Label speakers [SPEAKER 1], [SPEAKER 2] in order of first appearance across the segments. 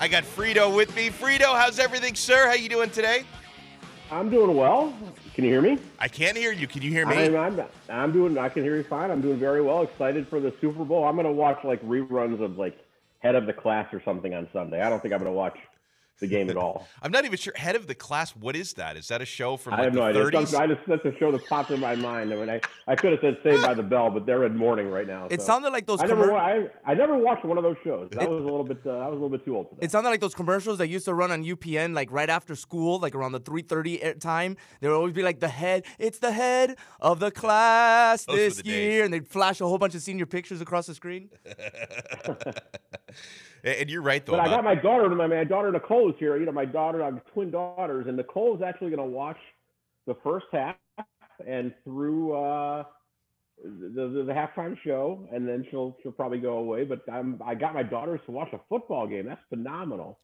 [SPEAKER 1] I got Frito with me. Frito, how's everything, sir? How you doing today?
[SPEAKER 2] I'm doing well. Can you hear me?
[SPEAKER 1] I can't hear you. Can you hear me?
[SPEAKER 2] I'm, I'm, I'm doing. I can hear you fine. I'm doing very well. Excited for the Super Bowl. I'm going to watch like reruns of like Head of the Class or something on Sunday. I don't think I'm going to watch the game at all.
[SPEAKER 1] I'm not even sure. Head of the class. What is that? Is that a show from like
[SPEAKER 2] I have
[SPEAKER 1] the
[SPEAKER 2] no idea.
[SPEAKER 1] 30s?
[SPEAKER 2] I just that's a show that popped in my mind. I mean, I, I could have said Saved by the Bell, but they're in mourning right now.
[SPEAKER 3] It
[SPEAKER 2] so.
[SPEAKER 3] sounded like those.
[SPEAKER 2] I never,
[SPEAKER 3] commer-
[SPEAKER 2] wa- I, I never watched one of those shows. That was a little bit. Uh, I was a little bit too old for that.
[SPEAKER 3] It sounded like those commercials that used to run on UPN, like right after school, like around the 3:30 time. There would always be like the head. It's the head of the class
[SPEAKER 1] Those
[SPEAKER 3] this
[SPEAKER 1] the days.
[SPEAKER 3] year, and they'd flash a whole bunch of senior pictures across the screen.
[SPEAKER 1] and you're right though.
[SPEAKER 2] But I got my daughter, my, my daughter Nicole's here. You know, my daughter, I have twin daughters, and Nicole's actually going to watch the first half and through uh, the, the the halftime show, and then she'll she'll probably go away. But I'm I got my daughters to watch a football game. That's phenomenal.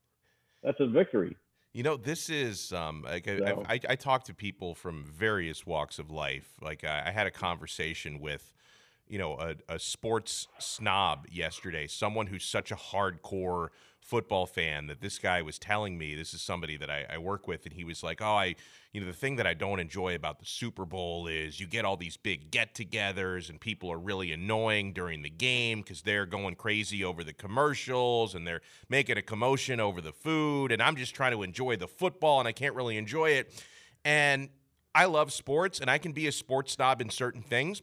[SPEAKER 2] That's a victory.
[SPEAKER 1] You know, this is um, like I,
[SPEAKER 2] So-
[SPEAKER 1] I, I talk to people from various walks of life. Like I, I had a conversation with, you know, a, a sports snob yesterday, someone who's such a hardcore football fan that this guy was telling me. This is somebody that I, I work with, and he was like, "Oh, I, you know, the thing that I don't enjoy about the Super Bowl is you get all these big get-togethers, and people are really annoying during the game because they're going crazy over the commercials and they're making a commotion over the food, and I'm just trying to enjoy the football, and I can't really enjoy it." And I love sports, and I can be a sports snob in certain things.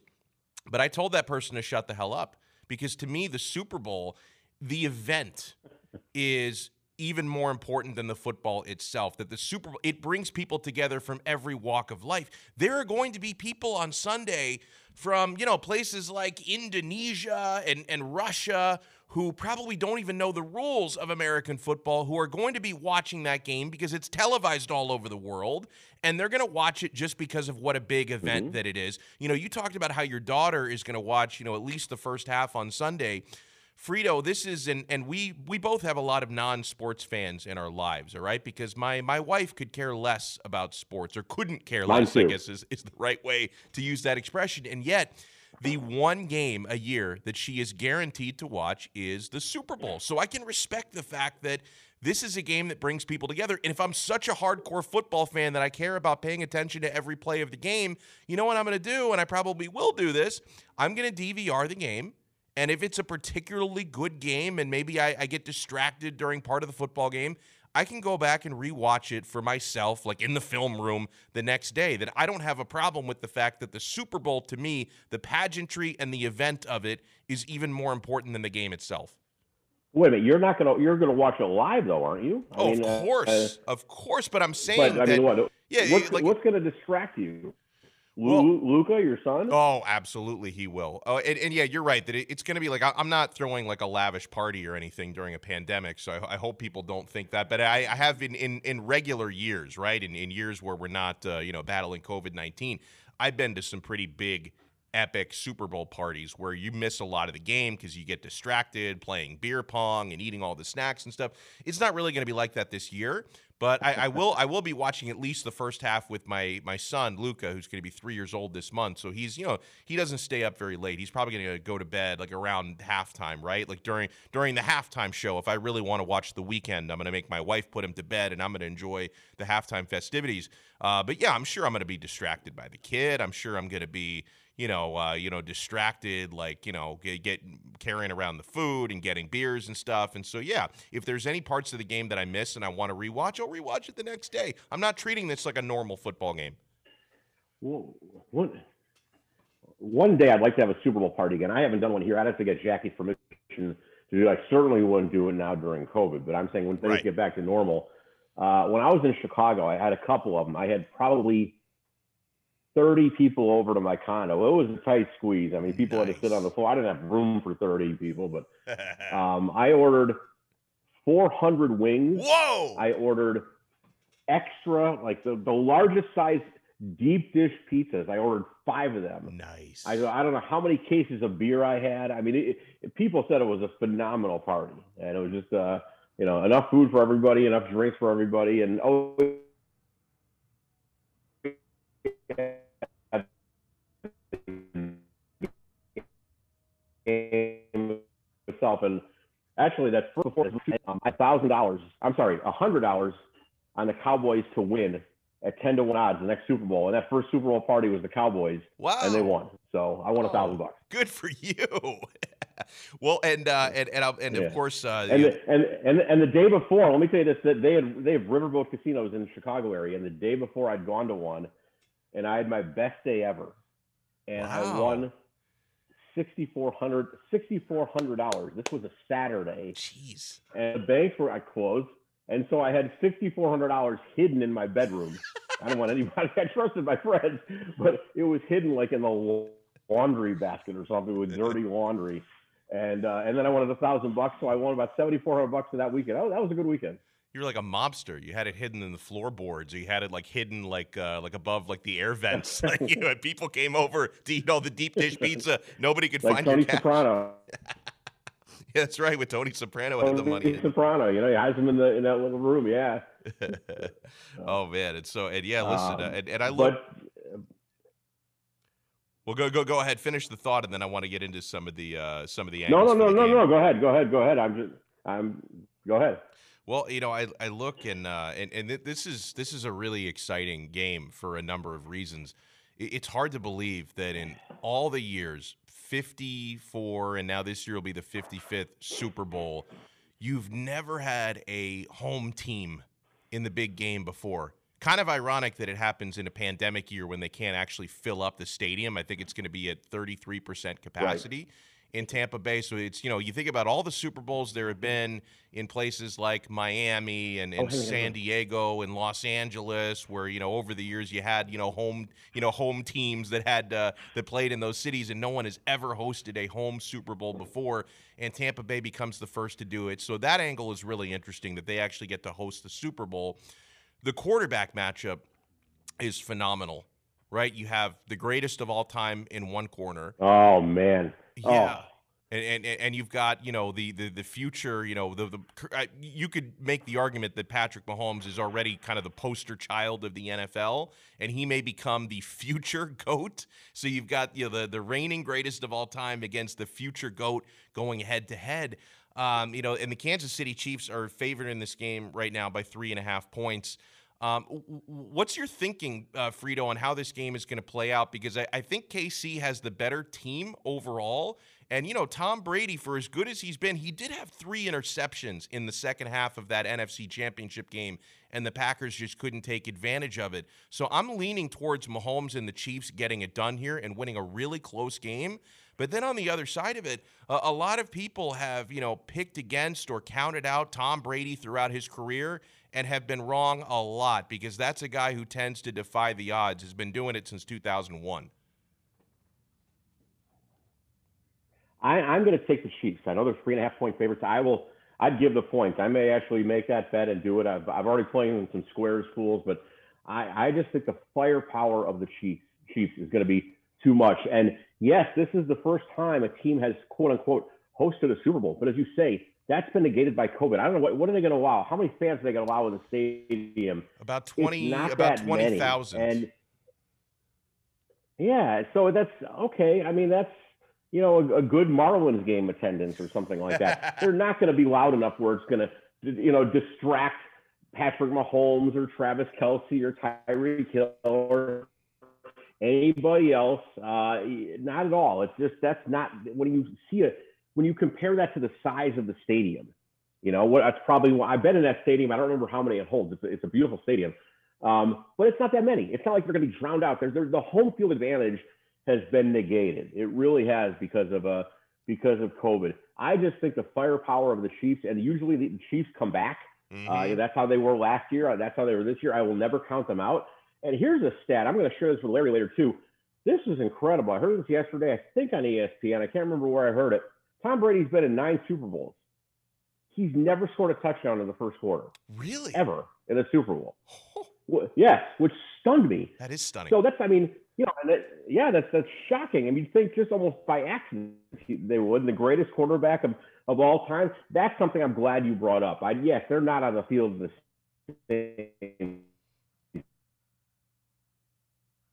[SPEAKER 1] But I told that person to shut the hell up because to me, the Super Bowl, the event, is even more important than the football itself. That the Super Bowl, it brings people together from every walk of life. There are going to be people on Sunday from, you know, places like Indonesia and, and Russia who probably don't even know the rules of American football who are going to be watching that game because it's televised all over the world and they're going to watch it just because of what a big event mm-hmm. that it is. You know, you talked about how your daughter is going to watch, you know, at least the first half on Sunday. Frito, this is and and we we both have a lot of non-sports fans in our lives, all right? Because my my wife could care less about sports or couldn't care
[SPEAKER 2] Mine
[SPEAKER 1] less, I guess is, is the right way to use that expression. And yet, the one game a year that she is guaranteed to watch is the Super Bowl. So I can respect the fact that this is a game that brings people together. And if I'm such a hardcore football fan that I care about paying attention to every play of the game, you know what I'm going to do? And I probably will do this. I'm going to DVR the game. And if it's a particularly good game and maybe I, I get distracted during part of the football game, I can go back and rewatch it for myself, like in the film room the next day. That I don't have a problem with the fact that the Super Bowl, to me, the pageantry and the event of it is even more important than the game itself.
[SPEAKER 2] Wait a minute, you're not gonna you're gonna watch it live though, aren't you? I
[SPEAKER 1] Oh,
[SPEAKER 2] mean, uh,
[SPEAKER 1] of course, of course. But I'm saying
[SPEAKER 2] But I
[SPEAKER 1] that.
[SPEAKER 2] mean, what?
[SPEAKER 1] yeah,
[SPEAKER 2] what's,
[SPEAKER 1] like-
[SPEAKER 2] what's gonna distract you?
[SPEAKER 1] Well-
[SPEAKER 2] Luca, your son?
[SPEAKER 1] Oh, absolutely, he will. Oh, and, and yeah, you're right that it, it's going to be like I, I'm not throwing like a lavish party or anything during a pandemic, so I, I hope people don't think that. But I, I have in, in in regular years, right, in, in years where we're not, uh, you know, battling COVID nineteen, I've been to some pretty big, epic Super Bowl parties where you miss a lot of the game because you get distracted playing beer pong and eating all the snacks and stuff. It's not really going to be like that this year. But I, I will I will be watching at least the first half with my my son Luca, who's going to be three years old this month. So he's you know he doesn't stay up very late. He's probably going to go to bed like around halftime, right? Like during during the halftime show. If I really want to watch the Weeknd, I'm going to make my wife put him to bed, and I'm going to enjoy the halftime festivities. Uh, but yeah, I'm sure I'm going to be distracted by the kid. I'm sure I'm going to be you know, uh, you know, distracted, like you know, get, get carrying around the food and getting beers and stuff. And so, yeah, if there's any parts of the game that I miss and I want to rewatch, I'll rewatch it the next day. I'm not treating this like a normal football game.
[SPEAKER 2] Well, one, one day I'd like to have a Super Bowl party again. I haven't done one here. I'd have to get Jackie's permission to do. I certainly wouldn't do it now during COVID. But I'm saying when things
[SPEAKER 1] Right.
[SPEAKER 2] get back to normal. Uh, when I was in Chicago, I had a couple of them. I had probably 30 people over to my condo. It was a tight squeeze. I mean, people had to sit on the floor. I didn't have room for 30 people, but um, I ordered 400 wings.
[SPEAKER 1] Whoa!
[SPEAKER 2] I ordered extra, like the, the largest size deep dish pizzas. I ordered five of them.
[SPEAKER 1] nice.
[SPEAKER 2] I, I don't know how many cases of beer I had. I mean, it, it, people said it was a phenomenal party, and it was just, uh, you know, enough food for everybody, enough drinks for everybody, and oh. Myself and actually that's before um, a thousand dollars. I'm sorry, a hundred dollars on the Cowboys to win at ten to one odds the next Super Bowl, and that first Super Bowl party was the Cowboys,
[SPEAKER 1] Wow.
[SPEAKER 2] and they won. So I won a
[SPEAKER 1] Oh.
[SPEAKER 2] thousand bucks.
[SPEAKER 1] Good for you. well, and uh, and and, I'll- and
[SPEAKER 2] Yeah.
[SPEAKER 1] of course, uh,
[SPEAKER 2] And the, and and and the day before, let me tell you this: that they had they have riverboat casinos in the Chicago area, and the day before I'd gone to one, and I had my best day ever, and I won sixty four hundred sixty four hundred dollars. This was a Saturday,
[SPEAKER 1] jeez.
[SPEAKER 2] and the banks were at closed, and so I had sixty four hundred dollars hidden in my bedroom. I don't want anybody. I trusted my friends, but it was hidden like in the laundry basket or something with dirty laundry. And uh, and then I wanted a thousand bucks, so I won about seventy four hundred bucks for that weekend. Oh, that was a good weekend.
[SPEAKER 1] You're like a mobster. You had it hidden in the floorboards. Or you had it like hidden like uh, like above like the air vents. like you know, people came over to eat all the deep dish pizza. Nobody could
[SPEAKER 2] Like
[SPEAKER 1] find
[SPEAKER 2] Tony
[SPEAKER 1] your cash.
[SPEAKER 2] Soprano.
[SPEAKER 1] Yeah, that's right. With Tony Soprano had the money.
[SPEAKER 2] Tony Soprano, you know, he has him in the in that little room. Yeah.
[SPEAKER 1] oh man, it's so and yeah. Listen, uh,
[SPEAKER 2] Um,
[SPEAKER 1] and, and I look.
[SPEAKER 2] But
[SPEAKER 1] Well, go go go ahead. Finish the thought, and then I want to get into some of the uh, some of the
[SPEAKER 2] no,
[SPEAKER 1] angles
[SPEAKER 2] no, no, no,
[SPEAKER 1] game.
[SPEAKER 2] no. Go ahead, go ahead, go ahead. I'm just, I'm. Go ahead.
[SPEAKER 1] Well, you know, I, I look and uh, and and th- this is this is a really exciting game for a number of reasons. It's hard to believe that in all the years, 54, and now this year will be the 55th Super Bowl, you've never had a home team in the big game before. Kind of ironic that it happens in a pandemic year when they can't actually fill up the stadium. I think it's going to be at 33% capacity in Tampa Bay. So it's, you know, you think about all the Super Bowls there have been in places like Miami and, and
[SPEAKER 2] Oh,
[SPEAKER 1] San. Diego and Los Angeles, where, you know, over the years you had, you know, home, you know, home teams that had, uh, that played in those cities and no one has ever hosted a home Super Bowl before. And Tampa Bay becomes the first to do it. So that angle is really interesting that they actually get to host the Super Bowl. The quarterback matchup is phenomenal, right? You have the greatest of all time in one corner.
[SPEAKER 2] Oh man.
[SPEAKER 1] Yeah.
[SPEAKER 2] Oh.
[SPEAKER 1] And, and and you've got you know the the, the future you know the the you could make the argument that Patrick Mahomes is already kind of the poster child of the NFL and he may become the future goat. So you've got you know the the reigning greatest of all time against the future goat going head to head. Um, you know, and the Kansas City Chiefs are favored in this game right now by three and a half points. Um, what's your thinking, uh, Frito, on how this game is going to play out? Because I, I think KC has the better team overall. And, you know, Tom Brady, for as good as he's been, he did have three interceptions in the second half of that NFC championship game, and the Packers just couldn't take advantage of it. So I'm leaning towards Mahomes and the Chiefs getting it done here and winning a really close game. But then on the other side of it, a lot of people have, you know, picked against or counted out Tom Brady throughout his career and have been wrong a lot because that's a guy who tends to defy the odds, has been doing it since 2001.
[SPEAKER 2] I, I'm going to take the Chiefs. I know they're three and a half point favorites. I will. I'd give the points. I may actually make that bet and do it. I've, I've already played some squares fools, but I, I just think the firepower of the Chiefs Chiefs is going to be too much. And yes, this is the first time a team has quote unquote hosted a Super Bowl. But as you say, that's been negated by COVID. I don't know what what are they going to allow? How many fans are they going to allow in the stadium?
[SPEAKER 1] About
[SPEAKER 2] It's
[SPEAKER 1] 20,
[SPEAKER 2] not
[SPEAKER 1] about
[SPEAKER 2] that
[SPEAKER 1] 20,000.
[SPEAKER 2] And yeah, so that's okay. I mean, that's you know a, a good Marlins game attendance or something like that. They're not going to be loud enough where it's going to you know distract Patrick Mahomes or Travis Kelce or Tyreek Hill or anybody else. Uh, not at all. It's just that's not when you see it when you compare that to the size of the stadium. You know what? That's probably why I've been in that stadium. I don't remember how many it holds. It's a, it's a beautiful stadium, um, but it's not that many. It's not like they're going to be drowned out. There's, there's the home field advantage has been negated. It really has because of uh because of COVID. I just think the firepower of the Chiefs and usually the Chiefs come back.
[SPEAKER 1] Mhm.
[SPEAKER 2] Uh, that's how they were last year. That's how they were this year. I will never count them out. And here's a stat. I'm going to share this with Larry later too. This is incredible. I heard this yesterday. I think on ESPN. I can't remember where I heard it. Tom Brady's been in nine Super Bowls. He's never scored a touchdown in the first quarter
[SPEAKER 1] really?
[SPEAKER 2] ever in a Super Bowl. Oh. Wh- Yes, which stunned me.
[SPEAKER 1] that is stunning.
[SPEAKER 2] So that's, I mean, you know, and it, yeah, that's that's shocking. I mean, you think just almost by accident they would. The greatest quarterback of, of all time. That's something I'm glad you brought up. I, yes, they're not on the field the same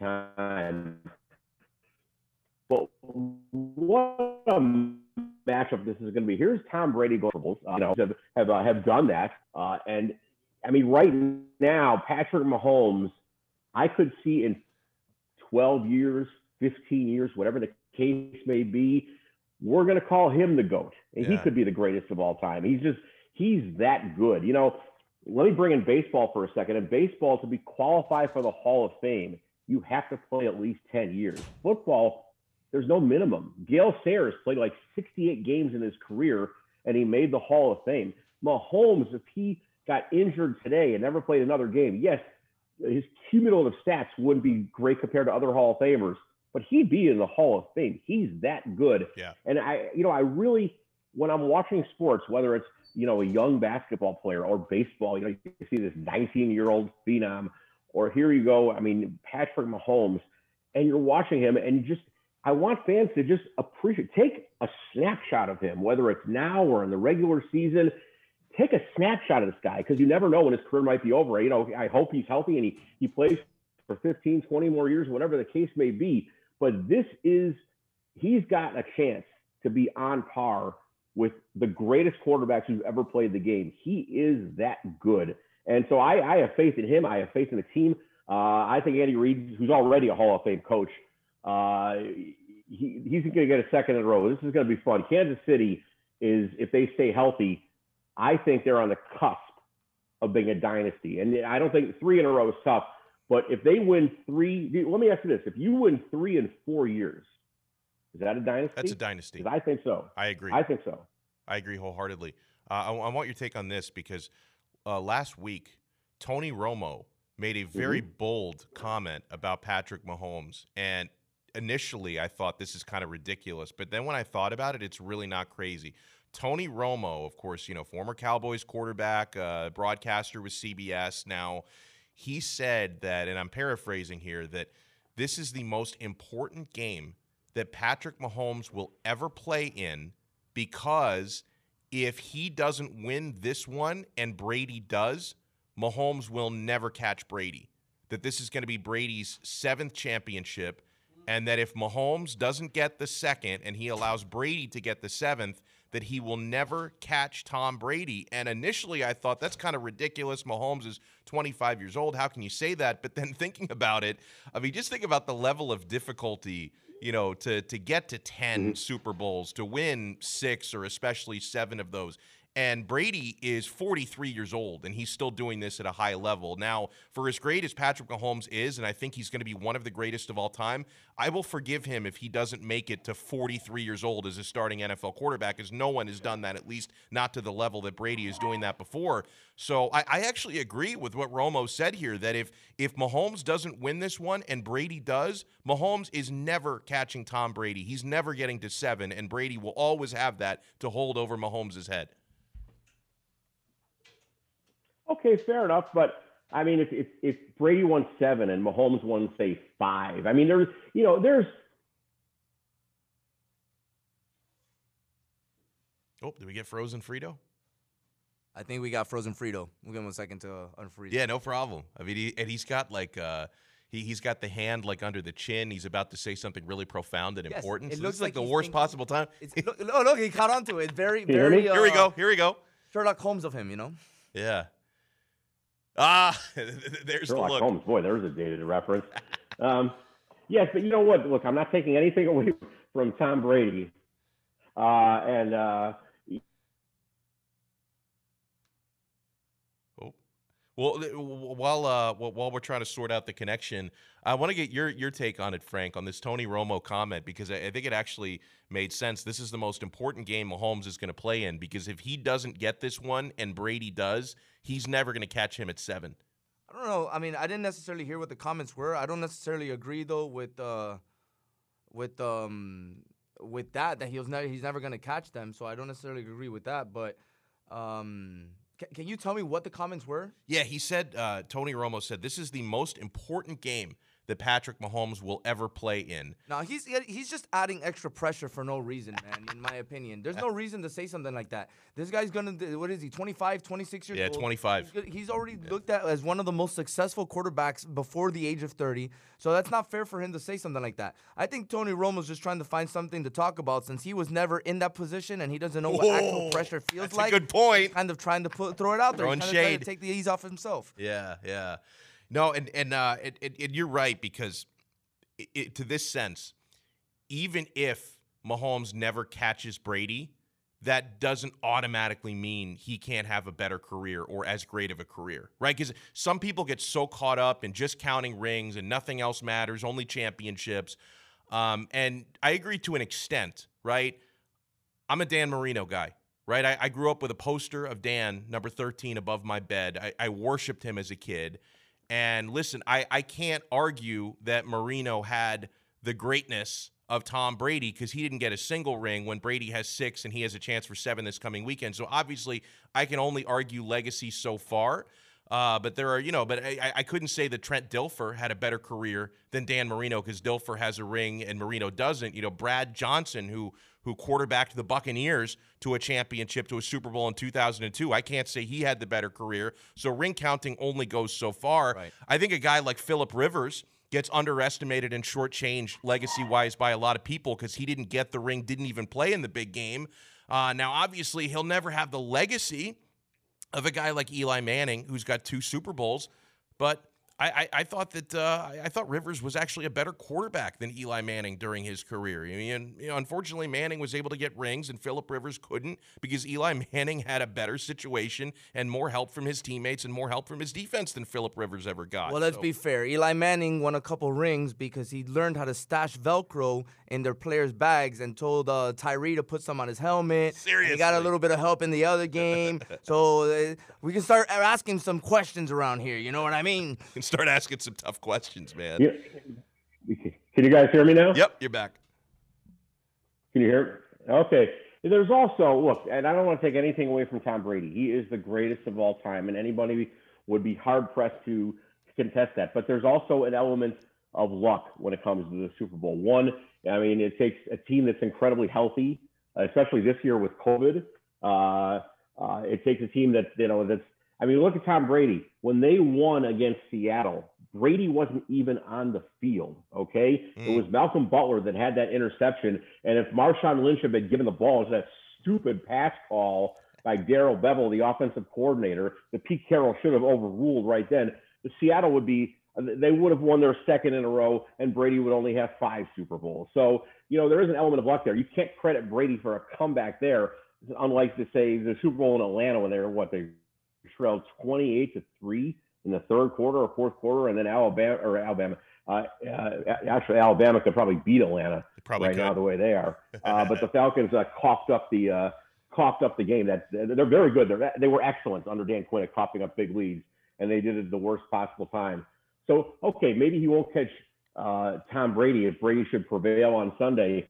[SPEAKER 2] time. But what a matchup this is going to be. Here's Tom Brady goals. Uh, you know, have have, uh, have done that, uh, and I mean, right now, Patrick Mahomes, I could see in 12 years, 15 years, whatever the case may be, we're going to call him the GOAT. And yeah. he could be the greatest of all time. He's just, he's that good. You know, let me bring in baseball for a second. In baseball, to be qualified for the Hall of Fame, you have to play at least 10 years. Football, there's no minimum. Gale Sayers played like 68 games in his career and he made the Hall of Fame. Mahomes, if he got injured today and never played another game, yes, his cumulative stats wouldn't be great compared to other Hall of Famers, but he'd be in the Hall of Fame. He's that good.
[SPEAKER 1] Yeah.
[SPEAKER 2] And I, you know, I really, when I'm watching sports, whether it's you know a young basketball player or baseball, you know, you see this 19 year old phenom, or here you go. I mean, Patrick Mahomes, and you're watching him, and just I want fans to just appreciate, take a snapshot of him, whether it's now or in the regular season take a snapshot of this guy because you never know when his career might be over. You know, I hope he's healthy and he, he plays for 15, 20 more years, whatever the case may be. But this is, he's got a chance to be on par with the greatest quarterbacks who've ever played the game. He is that good. And so I, I have faith in him. I have faith in the team. Uh, I think Andy Reid, who's already a Hall of Fame coach, uh, he, he's going to get a second in a row. This is going to be fun. Kansas City is, if they stay healthy, I think they're on the cusp of being a dynasty. And I don't think three in a row is tough. But if they win three, let me ask you this: If you win three in four years, is that a dynasty?
[SPEAKER 1] That's a dynasty.
[SPEAKER 2] I think so.
[SPEAKER 1] I agree.
[SPEAKER 2] I think so.
[SPEAKER 1] I agree wholeheartedly. Uh, I, I, want your take on this because uh, last week Tony Romo made a very mm-hmm. bold comment about Patrick Mahomes, and initially I thought this is kind of ridiculous, but then when I thought about it, it's really not crazy. Tony Romo, of course, you know, former Cowboys quarterback, uh, broadcaster with CBS. Now, he said that, and I'm paraphrasing here, that this is the most important game that Patrick Mahomes will ever play in because if he doesn't win this one and Brady does, Mahomes will never catch Brady. That this is going to be Brady's seventh championship, and that if Mahomes doesn't get the second and he allows Brady to get the seventh, that he will never catch Tom Brady. And initially, I thought that's kind of ridiculous. Mahomes is 25 years old. How can you say that? But then thinking about it, I mean, just think about the level of difficulty. You know, to to get to 10 mm-hmm. Super Bowls, to win six or especially seven of those, and Brady is 43 years old, and he's still doing this at a high level. Now, for as great as Patrick Mahomes is, and I think he's going to be one of the greatest of all time, I will forgive him if he doesn't make it to 43 years old as a starting NFL quarterback, as no one has done that, at least not to the level that Brady is doing that before. So I, I actually agree with what Romo said here that if if Mahomes doesn't win this one and Brady does, Mahomes is never catching Tom Brady. He's never getting to seven, and Brady will always have that to hold over Mahomes' head.
[SPEAKER 2] Okay, fair enough. But I mean, if, if, if Brady won seven and Mahomes won, say, five, I mean, there's, you know, there's.
[SPEAKER 1] Oh, did we get frozen Frito?
[SPEAKER 3] I think we got frozen Frito. We'll give him a second to uh, unfreeze.
[SPEAKER 1] Yeah, no problem. I mean, he, and he's got like. Uh, he, he's got the hand like under the chin. He's about to say something really profound and yes, important. It so looks like, like the worst thinking, possible time.
[SPEAKER 3] look, oh, look, he caught onto it. Very, very.
[SPEAKER 1] Uh, here we go. Here we go.
[SPEAKER 3] Sherlock Holmes of him, you know.
[SPEAKER 1] Yeah. Ah, there's
[SPEAKER 2] Sherlock
[SPEAKER 1] the look.
[SPEAKER 2] Holmes. Boy, there's a dated reference. um, yes, but you know what? Look, I'm not taking anything away from Tom Brady. Uh, and uh,
[SPEAKER 1] Well, while uh, while we're trying to sort out the connection, I want to get your your take on it, Frank, on this Tony Romo comment because I, think it actually made sense. This is the most important game Mahomes is going to play in because if he doesn't get this one and Brady does, he's never going to catch him at seven.
[SPEAKER 3] I don't know. I mean, I didn't necessarily hear what the comments were. I don't necessarily agree though with uh, with um with that that he was never he's never going to catch them. So I don't necessarily agree with that, but um can you tell me what the comments were?
[SPEAKER 1] Yeah, he said, uh, Tony Romo said, this is the most important game that Patrick Mahomes will ever play in.
[SPEAKER 3] No, he's he's just adding extra pressure for no reason, man. In my opinion, there's no reason to say something like that. This guy's gonna what is he? 25, 26 years
[SPEAKER 1] yeah,
[SPEAKER 3] old.
[SPEAKER 1] 25.
[SPEAKER 3] He's, he's already yeah. looked at as one of the most successful quarterbacks before the age of 30. So that's not fair for him to say something like that. I think Tony Romo's just trying to find something to talk about since he was never in that position and he doesn't know what actual pressure feels
[SPEAKER 1] that's
[SPEAKER 3] like.
[SPEAKER 1] A good point.
[SPEAKER 3] kind of trying to put throw it out there.
[SPEAKER 1] Throwing
[SPEAKER 3] he's
[SPEAKER 1] shade.
[SPEAKER 3] To take the ease off himself.
[SPEAKER 1] Yeah, yeah. No, and and uh, it, it, it, you're right because it, to this sense, even if Mahomes never catches Brady, that doesn't automatically mean he can't have a better career or as great of a career, right? Because some people get so caught up in just counting rings and nothing else matters, only championships. Um, and I agree to an extent, right? I'm a Dan Marino guy, right? I, I, grew up with a poster of Dan, number 13, above my bed. I, I worshiped him as a kid. And listen, I, I can't argue that Marino had the greatness of Tom Brady because he didn't get a single ring when Brady has six and he has a chance for seven this coming weekend. So obviously, I can only argue legacy so far. Uh, but there are, you know, but I, I couldn't say that Trent Dilfer had a better career than Dan Marino because Dilfer has a ring and Marino doesn't. You know, Brad Johnson, who who quarterbacked the Buccaneers to a championship, to a Super Bowl in 2002. I can't say he had the better career. So ring counting only goes so far.
[SPEAKER 3] Right.
[SPEAKER 1] I think a guy like Philip Rivers gets underestimated and shortchanged legacy wise by a lot of people because he didn't get the ring, didn't even play in the big game. Uh, now, obviously, he'll never have the legacy of a guy like Eli Manning, who's got two Super Bowls, but I, I, I, thought that uh, I thought Rivers was actually a better quarterback than Eli Manning during his career. I mean, you know, unfortunately, Manning was able to get rings, and Philip Rivers couldn't because Eli Manning had a better situation and more help from his teammates and more help from his defense than Philip Rivers ever got.
[SPEAKER 3] Well, let's
[SPEAKER 1] so.
[SPEAKER 3] be fair. Eli Manning won a couple rings because he learned how to stash Velcro in their players' bags and told uh, Tyree to put some on his helmet.
[SPEAKER 1] Seriously,
[SPEAKER 3] he got a little bit of help in the other game, so uh, we can start asking some questions around here. You know what I mean?
[SPEAKER 1] Start asking some tough questions, man.
[SPEAKER 2] Yeah. Can you guys hear me now?
[SPEAKER 1] Yep, you're back.
[SPEAKER 2] Can you hear? Me? Okay. There's also look, and I don't want to take anything away from Tom Brady. He is the greatest of all time, and anybody would be hard pressed to contest that. But there's also an element of luck when it comes to the Super Bowl. One, I mean, it takes a team that's incredibly healthy, especially this year with COVID. Uh, uh, it takes a team that you know that's I mean, look at Tom Brady. When they won against Seattle, Brady wasn't even on the field. Okay. Mm. It was Malcolm Butler that had that interception. And if Marshawn Lynch had been given the ball, it was that stupid pass call by Darrell Bevell, the offensive coordinator, that Pete Carroll should have overruled right then. The Seattle would be, they would have won their second in a row, and Brady would only have five Super Bowls. So, you know, there is an element of luck there. You can't credit Brady for a comeback there, unlike to say the Super Bowl in Atlanta when they were what they trailed 28 to three in the third quarter or fourth quarter, and then Alabama or Alabama. Uh, uh, actually, Alabama could probably beat Atlanta
[SPEAKER 1] probably
[SPEAKER 2] right
[SPEAKER 1] could.
[SPEAKER 2] now the way they are. Uh, but the Falcons uh, coughed up the uh, coughed up the game. That they're very good. They're, they were excellent under Dan Quinn at coughing up big leads, and they did it at the worst possible time. So okay, maybe he won't catch uh, Tom Brady if Brady should prevail on Sunday.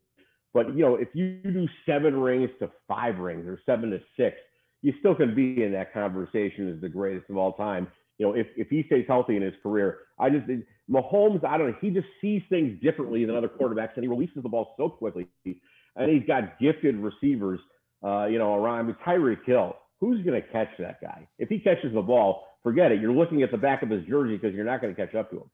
[SPEAKER 2] But you know, if you do seven rings to five rings or seven to six, you still can be in that conversation as the greatest of all time. You know, if, if he stays healthy in his career, I just Mahomes, I don't know, he just sees things differently than other quarterbacks, and he releases the ball so quickly. And he's got gifted receivers, uh, you know, around. I mean, Tyreek Hill, who's going to catch that guy? If he catches the ball, forget it. You're looking at the back of his jersey because you're not going to catch up to him.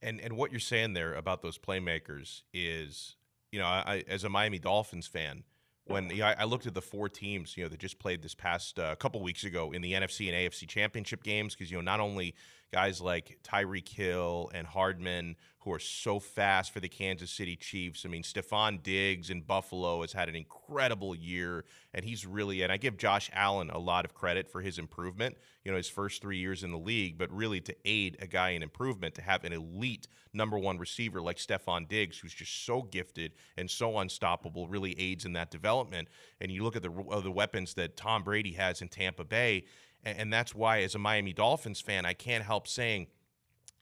[SPEAKER 1] And and what you're saying there about those playmakers is, you know, I, as a Miami Dolphins fan, when you know, I looked at the four teams, you know, that just played this past uh, couple weeks ago in the NFC and AFC championship games, because you know not only guys like Tyreek Hill and Hardman, who are so fast for the Kansas City Chiefs. I mean, Stefon Diggs in Buffalo has had an incredible year, and he's really, and I give Josh Allen a lot of credit for his improvement, you know, his first three years in the league, but really to aid a guy in improvement, to have an elite number one receiver like Stefon Diggs, who's just so gifted and so unstoppable, really aids in that development. And you look at the, uh, the weapons that Tom Brady has in Tampa Bay, and, and that's why, as a Miami Dolphins fan, I can't help saying,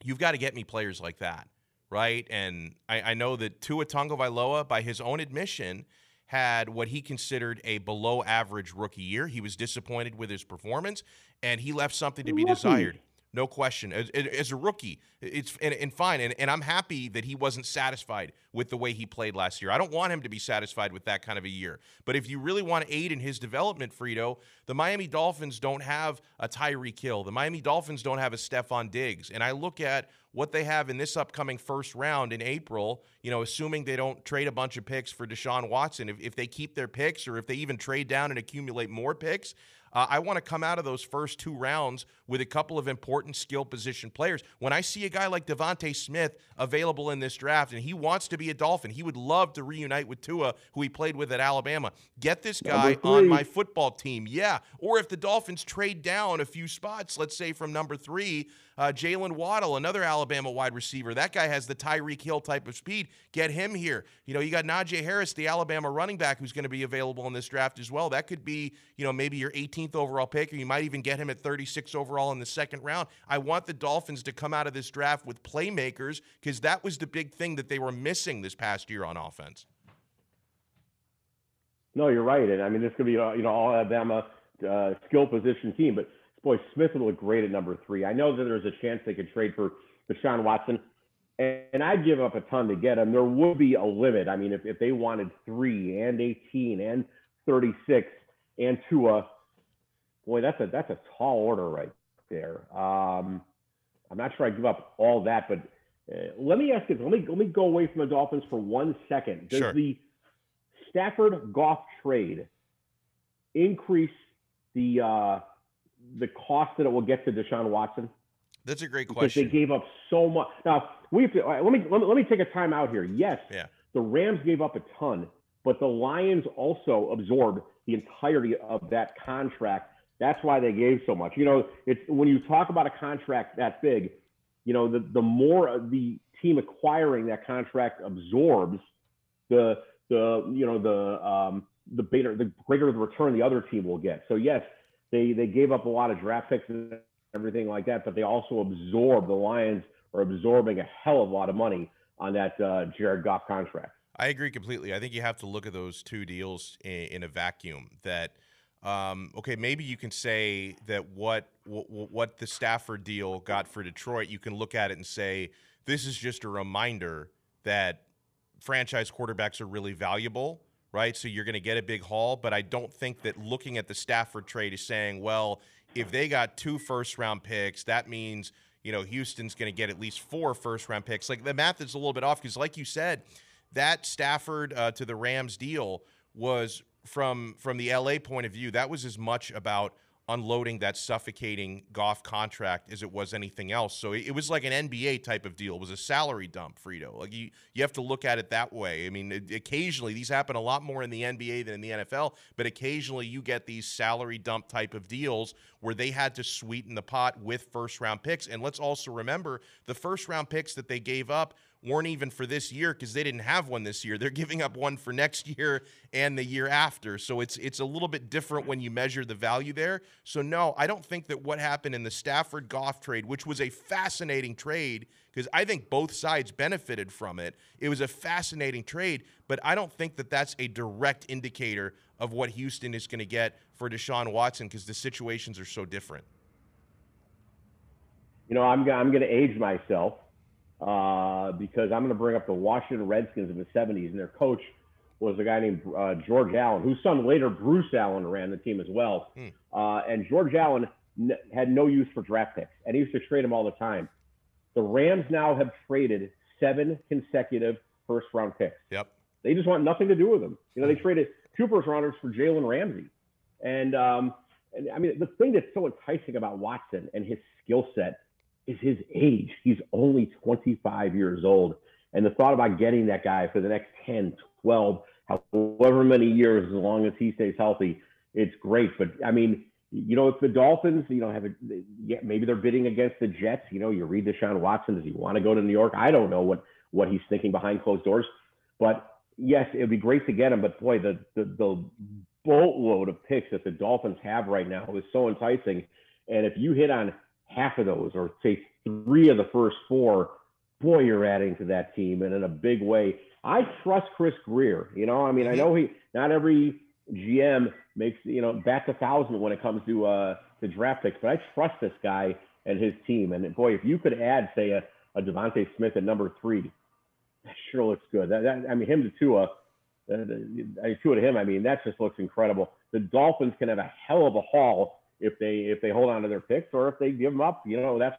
[SPEAKER 1] you've got to get me players like that right? And I, I know that Tua Tagovailoa, by his own admission, had what he considered a below average rookie year. He was disappointed with his performance, and he left something to be desired. No question. As, as a rookie, it's and, and fine, and, and I'm happy that he wasn't satisfied with the way he played last year. I don't want him to be satisfied with that kind of a year. But if you really want to aid in his development, Frito, the Miami Dolphins don't have a Tyreek Hill. The Miami Dolphins don't have a Stefon Diggs. And I look at what they have in this upcoming first round in April, you know, assuming they don't trade a bunch of picks for Deshaun Watson, if, if they keep their picks or if they even trade down and accumulate more picks, uh, I want to come out of those first two rounds with a couple of important skill position players. When I see a guy like DeVonta Smith available in this draft and he wants to be a Dolphin, he would love to reunite with Tua, who he played with at Alabama. Get this guy on my football team. Yeah. Or if the Dolphins trade down a few spots, let's say from number three, uh, Jaylen Waddle, another Alabama wide receiver. That guy has the Tyreek Hill type of speed. Get him here. You know, you got Najee Harris, the Alabama running back, who's going to be available in this draft as well. That could be, you know, maybe your 18th overall pick, or you might even get him at 36 overall in the second round. I want the Dolphins to come out of this draft with playmakers because that was the big thing that they were missing this past year on offense.
[SPEAKER 2] No, you're right, and I mean this could be uh, you know all Alabama uh, skill position team, but boy, Smith would look great at number three. I know that there's a chance they could trade for Deshaun Watson, and I'd give up a ton to get him. There would be a limit. I mean, if, if they wanted three and 18 and 36 and Tua, boy, that's a that's a tall order right there. Um, I'm not sure I give up all that, but uh, let me ask you. Let me let me go away from the Dolphins for one second. Does
[SPEAKER 1] sure.
[SPEAKER 2] the Stafford Goff trade increase the uh, the cost that it will get to Deshaun Watson?
[SPEAKER 1] That's a great
[SPEAKER 2] because
[SPEAKER 1] question.
[SPEAKER 2] they gave up so much. Now we have to. Let me, let me let me take a time out here. Yes,
[SPEAKER 1] yeah.
[SPEAKER 2] the Rams gave up a ton, but the Lions also absorbed the entirety of that contract. That's why they gave so much. You know, it's when you talk about a contract that big, you know, the the more the team acquiring that contract absorbs, the the you know the um, the greater the greater the return the other team will get. So yes, they they gave up a lot of draft picks and everything like that, but they also absorb the Lions are absorbing a hell of a lot of money on that uh, Jared Goff contract.
[SPEAKER 1] I agree completely. I think you have to look at those two deals in, in a vacuum. That um, okay, maybe you can say that what, what what the Stafford deal got for Detroit, you can look at it and say this is just a reminder that franchise quarterbacks are really valuable right? So you're going to get a big haul, but I don't think that looking at the Stafford trade is saying, well, if they got two first round picks, that means, you know, Houston's going to get at least four first round picks. Like the math is a little bit off because, like you said, that Stafford uh, to the Rams deal was from from the LA point of view, that was as much about unloading that suffocating Goff contract as it was anything else. So it, was like an NBA type of deal. It was a salary dump, Frito. Like you, you have to look at it that way. I mean, occasionally these happen a lot more in the NBA than in the NFL, but occasionally you get these salary dump type of deals where they had to sweeten the pot with first round picks. And let's also remember the first round picks that they gave up weren't even for this year because they didn't have one this year. They're giving up one for next year and the year after. So it's it's a little bit different when you measure the value there. So no, I don't think that what happened in the Stafford Goff trade, which was a fascinating trade because I think both sides benefited from it. It was a fascinating trade, but I don't think that that's a direct indicator of what Houston is going to get for Deshaun Watson because the situations are so different.
[SPEAKER 2] You know, I'm I'm going to age myself uh, because I'm going to bring up the Washington Redskins in the 70s, and their coach was a guy named uh, George Allen, whose son later Bruce Allen ran the team as well. Hmm. Uh, and George Allen n- had no use for draft picks, and he used to trade them all the time. The Rams now have traded seven consecutive first round picks.
[SPEAKER 1] Yep.
[SPEAKER 2] They just want nothing to do with them. You know, they hmm. traded two first rounders for Jalen Ramsey. And, um, and I mean, the thing that's so enticing about Watson and his skill set is his age. He's only 25 years old. And the thought about getting that guy for the next 10, 12, however many years, as long as he stays healthy, it's great. But I mean, you know, if the Dolphins, you know, have a, yeah, maybe they're bidding against the Jets. You know, you read Deshaun Watson. Does he want to go to New York? I don't know what what he's thinking behind closed doors. But yes, it'd be great to get him. But boy, the the, the boatload of picks that the Dolphins have right now is so enticing. And if you hit on half of those, or say three of the first four, boy, you're adding to that team and in a big way. I trust Chris Grier. You know, I mean, I know he not every GM makes you know bats a thousand when it comes to uh to draft picks, but I trust this guy and his team. And boy, if you could add, say, a, a Smith at number three, that sure looks good. That, that I mean, him to Tua, uh, Tua to him, I mean, that just looks incredible. The Dolphins can have a hell of a haul if they if they hold on to their picks or if they give them up. You know, that's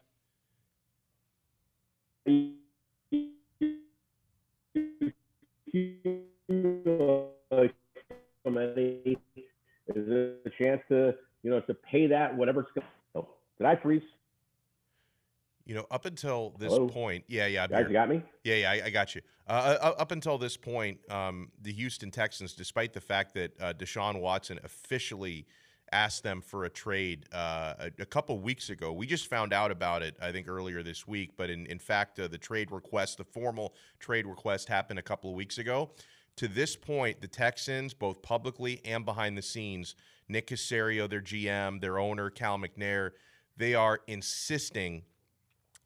[SPEAKER 2] is a chance to you know to pay that whatever it's going. to Did I freeze?
[SPEAKER 1] You know, up until this
[SPEAKER 2] Hello?
[SPEAKER 1] point, yeah, yeah,
[SPEAKER 2] Guys, you got me?
[SPEAKER 1] Yeah, yeah, I, I got you. Uh, uh, up until this point, um, the Houston Texans, despite the fact that uh, Deshaun Watson officially asked them for a trade uh, a, a couple weeks ago, we just found out about it, I think, earlier this week. But in, in fact, uh, the trade request, the formal trade request, happened a couple of weeks ago. To this point, the Texans, both publicly and behind the scenes, Nick Caserio, their GM, their owner, Cal McNair, they are insisting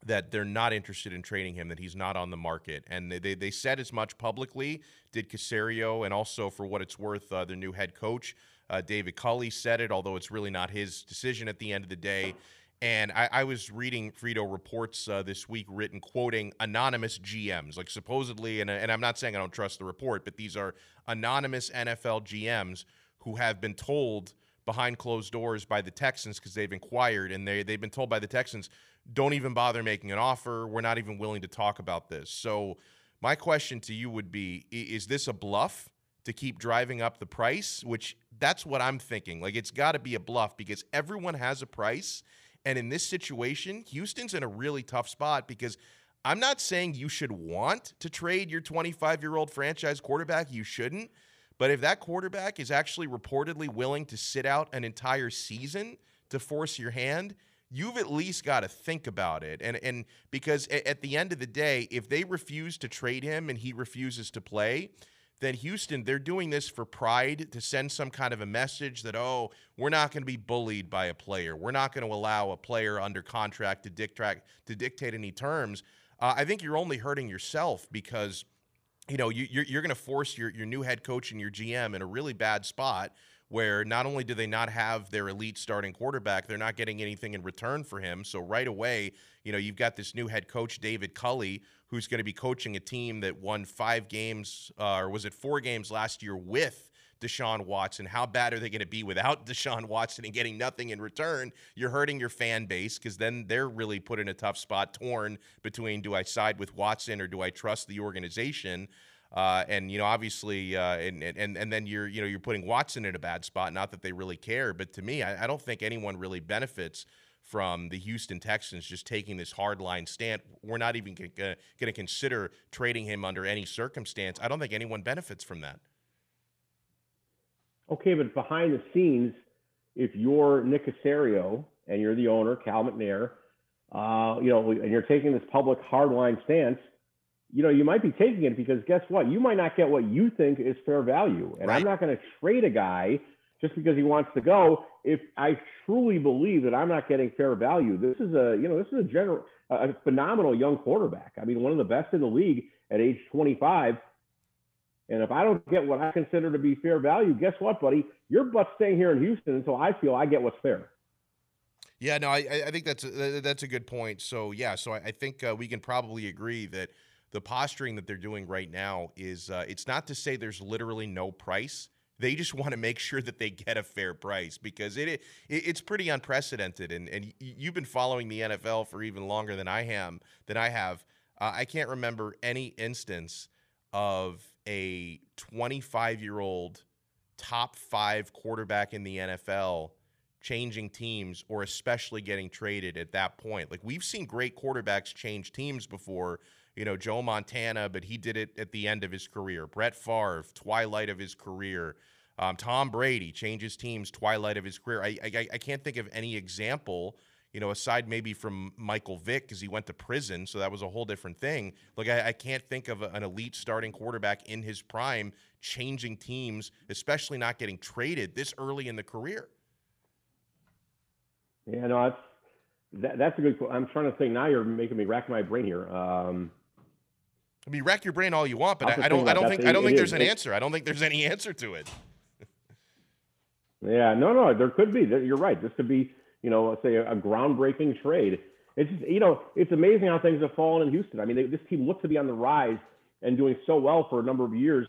[SPEAKER 1] that they're not interested in trading him, that he's not on the market. And they, they, said as much publicly, did Caserio, and also for what it's worth, uh, their new head coach, uh, David Culley, said it, although it's really not his decision at the end of the day. And I, I was reading Frito reports uh, this week written quoting anonymous GMs, like supposedly, and, and I'm not saying I don't trust the report, but these are anonymous NFL GMs who have been told behind closed doors by the Texans because they've inquired and they, they've been told by the Texans, don't even bother making an offer. We're not even willing to talk about this. So, my question to you would be Is this a bluff to keep driving up the price? Which that's what I'm thinking. Like, it's got to be a bluff because everyone has a price. And in this situation, Houston's in a really tough spot because I'm not saying you should want to trade your 25 year old franchise quarterback. You shouldn't. But if that quarterback is actually reportedly willing to sit out an entire season to force your hand, you've at least got to think about it. And and because at the end of the day, if they refuse to trade him and he refuses to play, then Houston, they're doing this for pride to send some kind of a message that, oh, we're not going to be bullied by a player. We're not going to allow a player under contract to dictate to dictate any terms. Uh, I think you're only hurting yourself because you know, you, you're, you're going to force your, your new head coach and your GM in a really bad spot where not only do they not have their elite starting quarterback, they're not getting anything in return for him. So right away, you know, you've got this new head coach, David Culley, who's going to be coaching a team that won five games, uh, or was it four games last year with Deshaun Watson. How bad are they going to be without Deshaun Watson and getting nothing in return? You're hurting your fan base because then they're really put in a tough spot, torn between do I side with Watson or do I trust the organization? Uh, and you know, obviously, uh, and, and and then you're you know you're putting Watson in a bad spot. Not that they really care, but to me, I, I don't think anyone really benefits from the Houston Texans just taking this hardline stand. We're not even going to consider trading him under any circumstance. I don't think anyone benefits from that.
[SPEAKER 2] Okay, but behind the scenes, if you're Nick Caserio and you're the owner, Cal McNair, uh, you know, and you're taking this public hardline stance, you know, you might be taking it because guess what? You might not get what you think is fair value. And right. I'm not going to trade a guy just because he wants to go if I truly believe that I'm not getting fair value. This is a, you know, this is a general, a phenomenal young quarterback. I mean, one of the best in the league at age 25. And if I don't get what I consider to be fair value, guess what, buddy? Your butt's staying here in Houston until I feel I get what's fair.
[SPEAKER 1] Yeah, no, I, I think that's a, that's a good point. So yeah, so I think uh, we can probably agree that the posturing that they're doing right now is uh, it's not to say there's literally no price. They just want to make sure that they get a fair price because it, it it's pretty unprecedented. And and you've been following the NFL for even longer than I am than I have. Uh, I can't remember any instance of a 25 year old top five quarterback in the NFL changing teams or especially getting traded at that point. Like we've seen great quarterbacks change teams before. You know, Joe Montana, but he did it at the end of his career. Brett Favre, twilight of his career. Um, Tom Brady changes teams, twilight of his career. I, I, I can't think of any example you know, aside maybe from Michael Vick because he went to prison, so that was a whole different thing. Like I, I can't think of an elite starting quarterback in his prime changing teams, especially not getting traded this early in the career.
[SPEAKER 2] Yeah, no, that's that, that's a good. I'm trying to think now. You're making me rack my brain here. Um,
[SPEAKER 1] I mean, rack your brain all you want, but I, I, don't. I don't think. I don't think there's an answer. I don't think there's any answer to it.
[SPEAKER 2] yeah, no, no, there could be. You're right. This could be you know, say a, groundbreaking trade. It's just, you know, it's amazing how things have fallen in Houston. I mean, they, this team looks to be on the rise and doing so well for a number of years.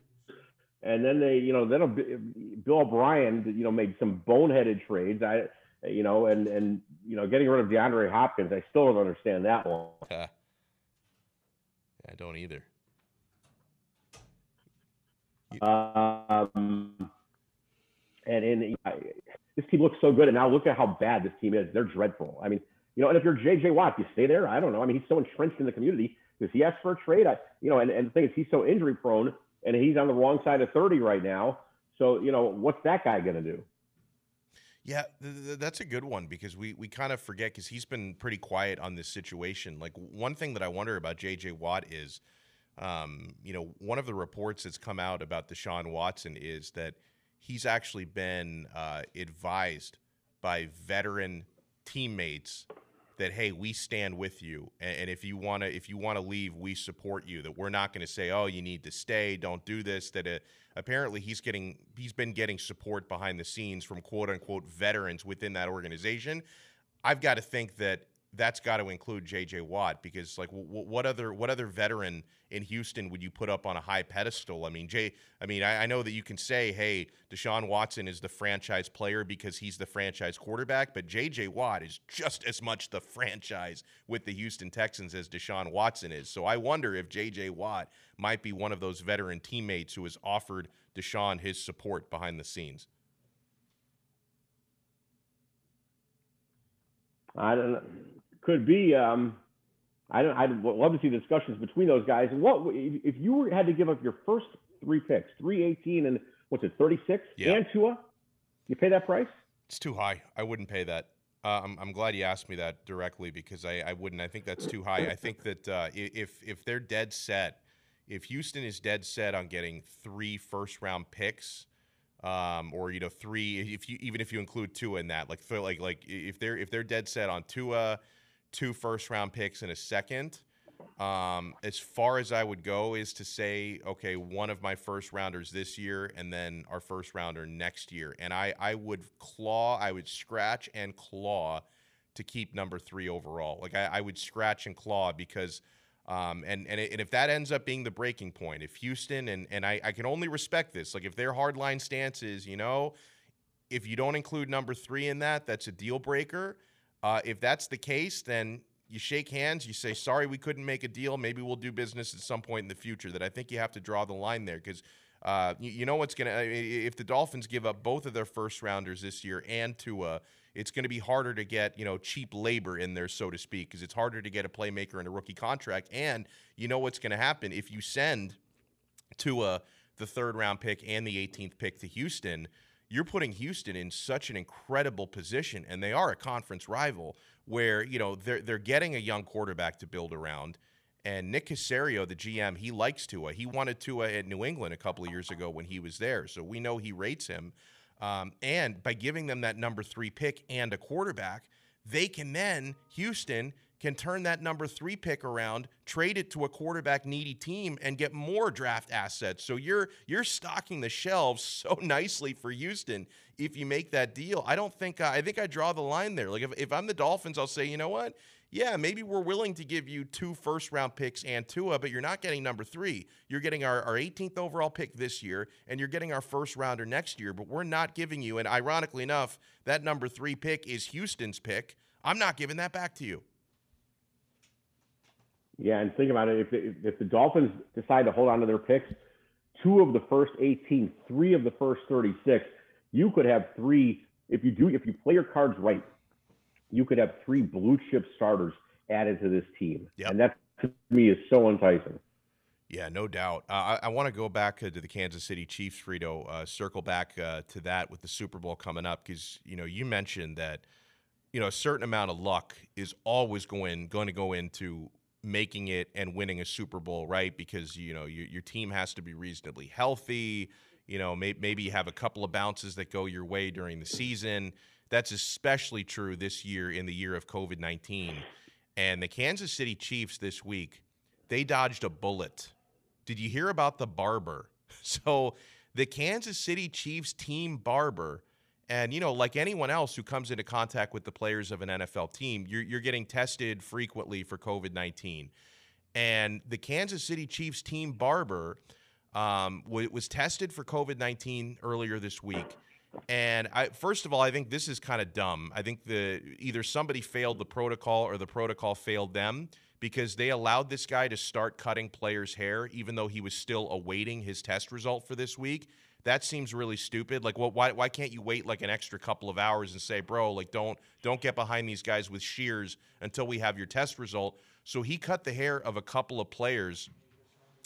[SPEAKER 2] And then they, you know, then Bill O'Brien, you know, made some boneheaded trades. I, you know, and and you know, getting rid of DeAndre Hopkins, I still don't understand that one.
[SPEAKER 1] I don't either.
[SPEAKER 2] Um, and in this team looks so good, and now look at how bad this team is. They're dreadful. I mean, you know, and if you're J.J. Watt, you stay there. I don't know. I mean, he's so entrenched in the community. Does he ask for a trade? I, you know, and, and the thing is, he's so injury prone, and he's on the wrong side of 30 right now. So, you know, what's that guy going to do?
[SPEAKER 1] Yeah, th- th- that's a good one because we, we kind of forget because he's been pretty quiet on this situation. Like one thing that I wonder about J.J. Watt is, um, you know, one of the reports that's come out about Deshaun Watson is that he's actually been uh, advised by veteran teammates that hey we stand with you. And, and if you want to if you want to leave we support you that we're not going to say oh you need to stay don't do this that uh, apparently he's getting he's been getting support behind the scenes from quote unquote veterans within that organization. I've got to think that that's got to include J.J. Watt because like w- what other what other veteran in Houston would you put up on a high pedestal? I mean, Jay. I mean, I, I, know that you can say, hey, Deshaun Watson is the franchise player because he's the franchise quarterback, but J.J. Watt is just as much the franchise with the Houston Texans as Deshaun Watson is. So I wonder if J.J. Watt might be one of those veteran teammates who has offered Deshaun his support behind the scenes.
[SPEAKER 2] I don't know could be. Um, I don't. I'd love to see discussions between those guys. What if you were, had to give up your first three picks, three eighteen and what's it, thirty six, yeah. and Tua? You pay that price?
[SPEAKER 1] It's too high. I wouldn't pay that. Uh, I'm, I'm glad you asked me that directly because I, I wouldn't. I think that's too high. I think that uh, if if they're dead set, if Houston is dead set on getting three first round picks, um, or you know three, if you even if you include Tua in that, like like like if they're if they're dead set on Tua two first round picks and a second. Um, as far as I would go is to say, okay, one of my first rounders this year and then our first rounder next year. And I, I would claw, I would scratch and claw to keep number three overall. Like I, I would scratch and claw because, um, and, and, and if that ends up being the breaking point, if Houston, and, and I, I can only respect this, like if their hardline stance is, you know, if you don't include number three in that, that's a deal breaker uh, if that's the case, then you shake hands, you say, sorry, we couldn't make a deal. Maybe we'll do business at some point in the future. That I think you have to draw the line there because uh, you, you, know what's going to, if the Dolphins give up both of their first rounders this year and Tua, it's going to be harder to get, you know, cheap labor in there, so to speak, because it's harder to get a playmaker in a rookie contract. And you know what's going to happen if you send Tua the third round pick and the 18th pick to Houston you're putting Houston in such an incredible position, and they are a conference rival where you know they're they're getting a young quarterback to build around. And Nick Caserio, the GM, he likes Tua. He wanted Tua at New England a couple of years ago when he was there, so we know he rates him. Um, and by giving them that number three pick and a quarterback, they can then Houston can turn that number three pick around, trade it to a quarterback needy team, and get more draft assets. So you're you're stocking the shelves so nicely for Houston if you make that deal. I don't think uh, I think I draw the line there. Like if, if I'm the Dolphins, I'll say, you know what? Yeah, maybe we're willing to give you two first round picks and Tua, but you're not getting number three. You're getting our, our 18th overall pick this year, and you're getting our first rounder next year, but we're not giving you, and ironically enough, that number three pick is Houston's pick. I'm not giving that back to you.
[SPEAKER 2] Yeah, and think about it. If, if the Dolphins decide to hold on to their picks, two of the first 18, three of the first 36, you could have three. If you do, if you play your cards right, you could have three blue chip starters added to this team, yep. and that to me is so enticing.
[SPEAKER 1] Yeah, no doubt. Uh, I, I want to go back uh, to the Kansas City Chiefs, Frito. Uh, circle back uh, to that with the Super Bowl coming up because you know you mentioned that you know a certain amount of luck is always going going to go into making it and winning a Super Bowl, right? Because you know your, your team has to be reasonably healthy. You know, may, maybe you have a couple of bounces that go your way during the season. That's especially true this year in the year of COVID nineteen. And the Kansas City Chiefs this week, they dodged a bullet. Did you hear about the barber? So the Kansas City Chiefs team barber And you know, like anyone else who comes into contact with the players of an NFL team, you're you're getting tested frequently for COVID nineteen. And the Kansas City Chiefs team barber um, w- was tested for COVID nineteen earlier this week. And I, first of all, I think this is kind of dumb. I think the either somebody failed the protocol or the protocol failed them because they allowed this guy to start cutting players' hair even though he was still awaiting his test result for this week. That seems really stupid. Like, well, why, why can't you wait like an extra couple of hours and say, bro, like don't don't get behind these guys with shears until we have your test result? So he cut the hair of a couple of players,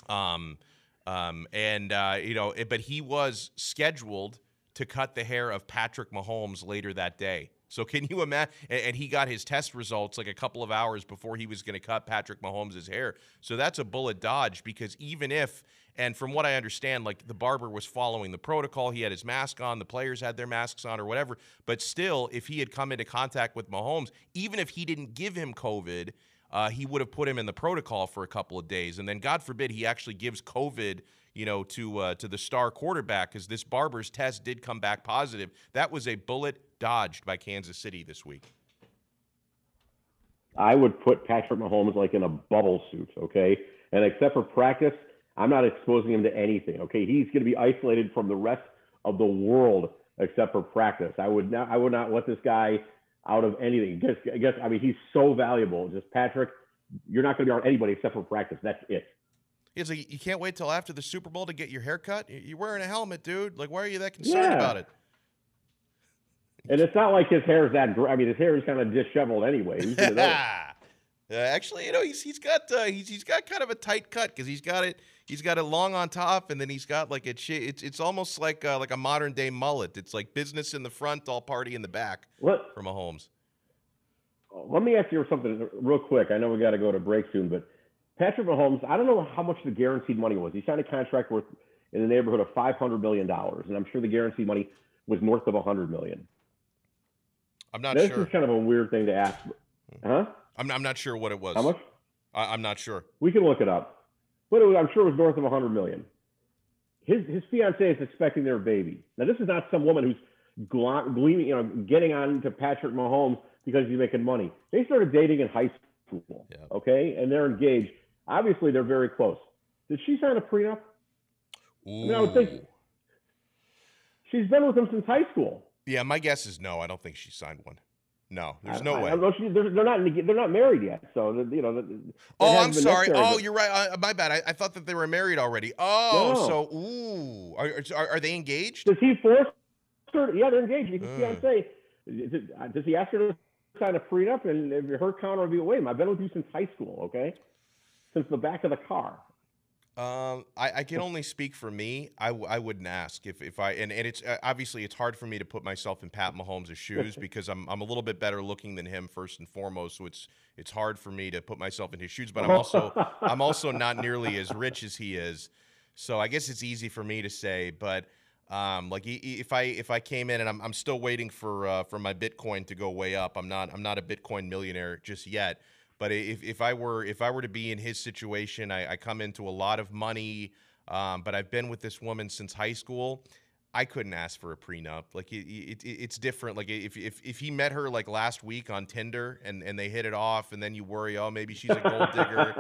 [SPEAKER 1] um, um, and uh, you know, it, but he was scheduled to cut the hair of Patrick Mahomes later that day. So can you imagine? And he got his test results like a couple of hours before he was going to cut Patrick Mahomes' hair. So that's a bullet dodge because even if, and from what I understand, like the barber was following the protocol, he had his mask on, the players had their masks on or whatever. But still, if he had come into contact with Mahomes, even if he didn't give him COVID, uh, he would have put him in the protocol for a couple of days. And then, God forbid, he actually gives COVID you know, to uh, to the star quarterback because this Barber's test did come back positive. That was a bullet dodged by Kansas City this week.
[SPEAKER 2] I would put Patrick Mahomes like in a bubble suit, okay? And except for practice, I'm not exposing him to anything, okay? He's going to be isolated from the rest of the world except for practice. I would not I would not let this guy out of anything. Just I guess I mean he's so valuable. Just Patrick, you're not going to be around anybody except for practice. That's it.
[SPEAKER 1] It's like you can't wait till after the Super Bowl to get your hair cut. You're wearing a helmet, dude. Like, why are you that concerned yeah. about it?
[SPEAKER 2] And it's not like his hair is that. I mean, his hair is kind of disheveled anyway.
[SPEAKER 1] uh, actually, you know, he's he's got uh, he's he's got kind of a tight cut because he's got it he's got it long on top, and then he's got like a it's it's almost like uh, like a modern day mullet. It's like business in the front, all party in the back. What from Mahomes?
[SPEAKER 2] Let me ask you something real quick. I know we got to go to break soon, but Patrick Mahomes, I don't know how much the guaranteed money was. He signed a contract worth in the neighborhood of $500 million, and I'm sure the guaranteed money was north of a 100 million.
[SPEAKER 1] I'm not
[SPEAKER 2] this
[SPEAKER 1] sure.
[SPEAKER 2] This is kind of a weird thing to ask. Huh?
[SPEAKER 1] I'm, I'm not sure what it was.
[SPEAKER 2] How much?
[SPEAKER 1] I, am not sure.
[SPEAKER 2] We can look it up. But it was, I'm sure it was north of 100 million. His his fiance is expecting their baby. Now this is not some woman who's gleaming, you know, getting on to Patrick Mahomes because he's making money. They started dating in high school. Yeah. Okay, and they're engaged. Obviously, they're very close. Did she sign a prenup?
[SPEAKER 1] Ooh. I, mean, I would think
[SPEAKER 2] she's been with him since high school.
[SPEAKER 1] Yeah, my guess is no. I don't think she signed one. No, there's no
[SPEAKER 2] I,
[SPEAKER 1] way.
[SPEAKER 2] I they're, they're, not they're not married yet, so you know.
[SPEAKER 1] Oh, I'm sorry. Oh, you're right. Uh, my bad. I, I, thought that they were married already. Oh, no. so ooh, are, are, are they engaged?
[SPEAKER 2] Does he force her? Yeah, they're engaged. You He's uh. fiance. Does he ask her to sign a prenup? And her counter will be, "Wait, I've been with you since high school. Okay." since the back of the car?
[SPEAKER 1] Um, I, I, can only speak for me. I, I wouldn't ask if, if I and, and it's uh, obviously it's hard for me to put myself in Pat Mahomes' shoes because I'm I'm a little bit better looking than him first and foremost. So it's it's hard for me to put myself in his shoes. But I'm also I'm also not nearly as rich as he is. So I guess it's easy for me to say. But um, like if I if I came in and I'm I'm still waiting for uh, for my Bitcoin to go way up. I'm not I'm not a Bitcoin millionaire just yet. But if, if I were if I were to be in his situation, I, I come into a lot of money, um, but I've been with this woman since high school. I couldn't ask for a prenup. Like it, it, it's different. Like if, if if he met her like last week on Tinder and, and they hit it off, and then you worry, oh maybe she's a gold digger.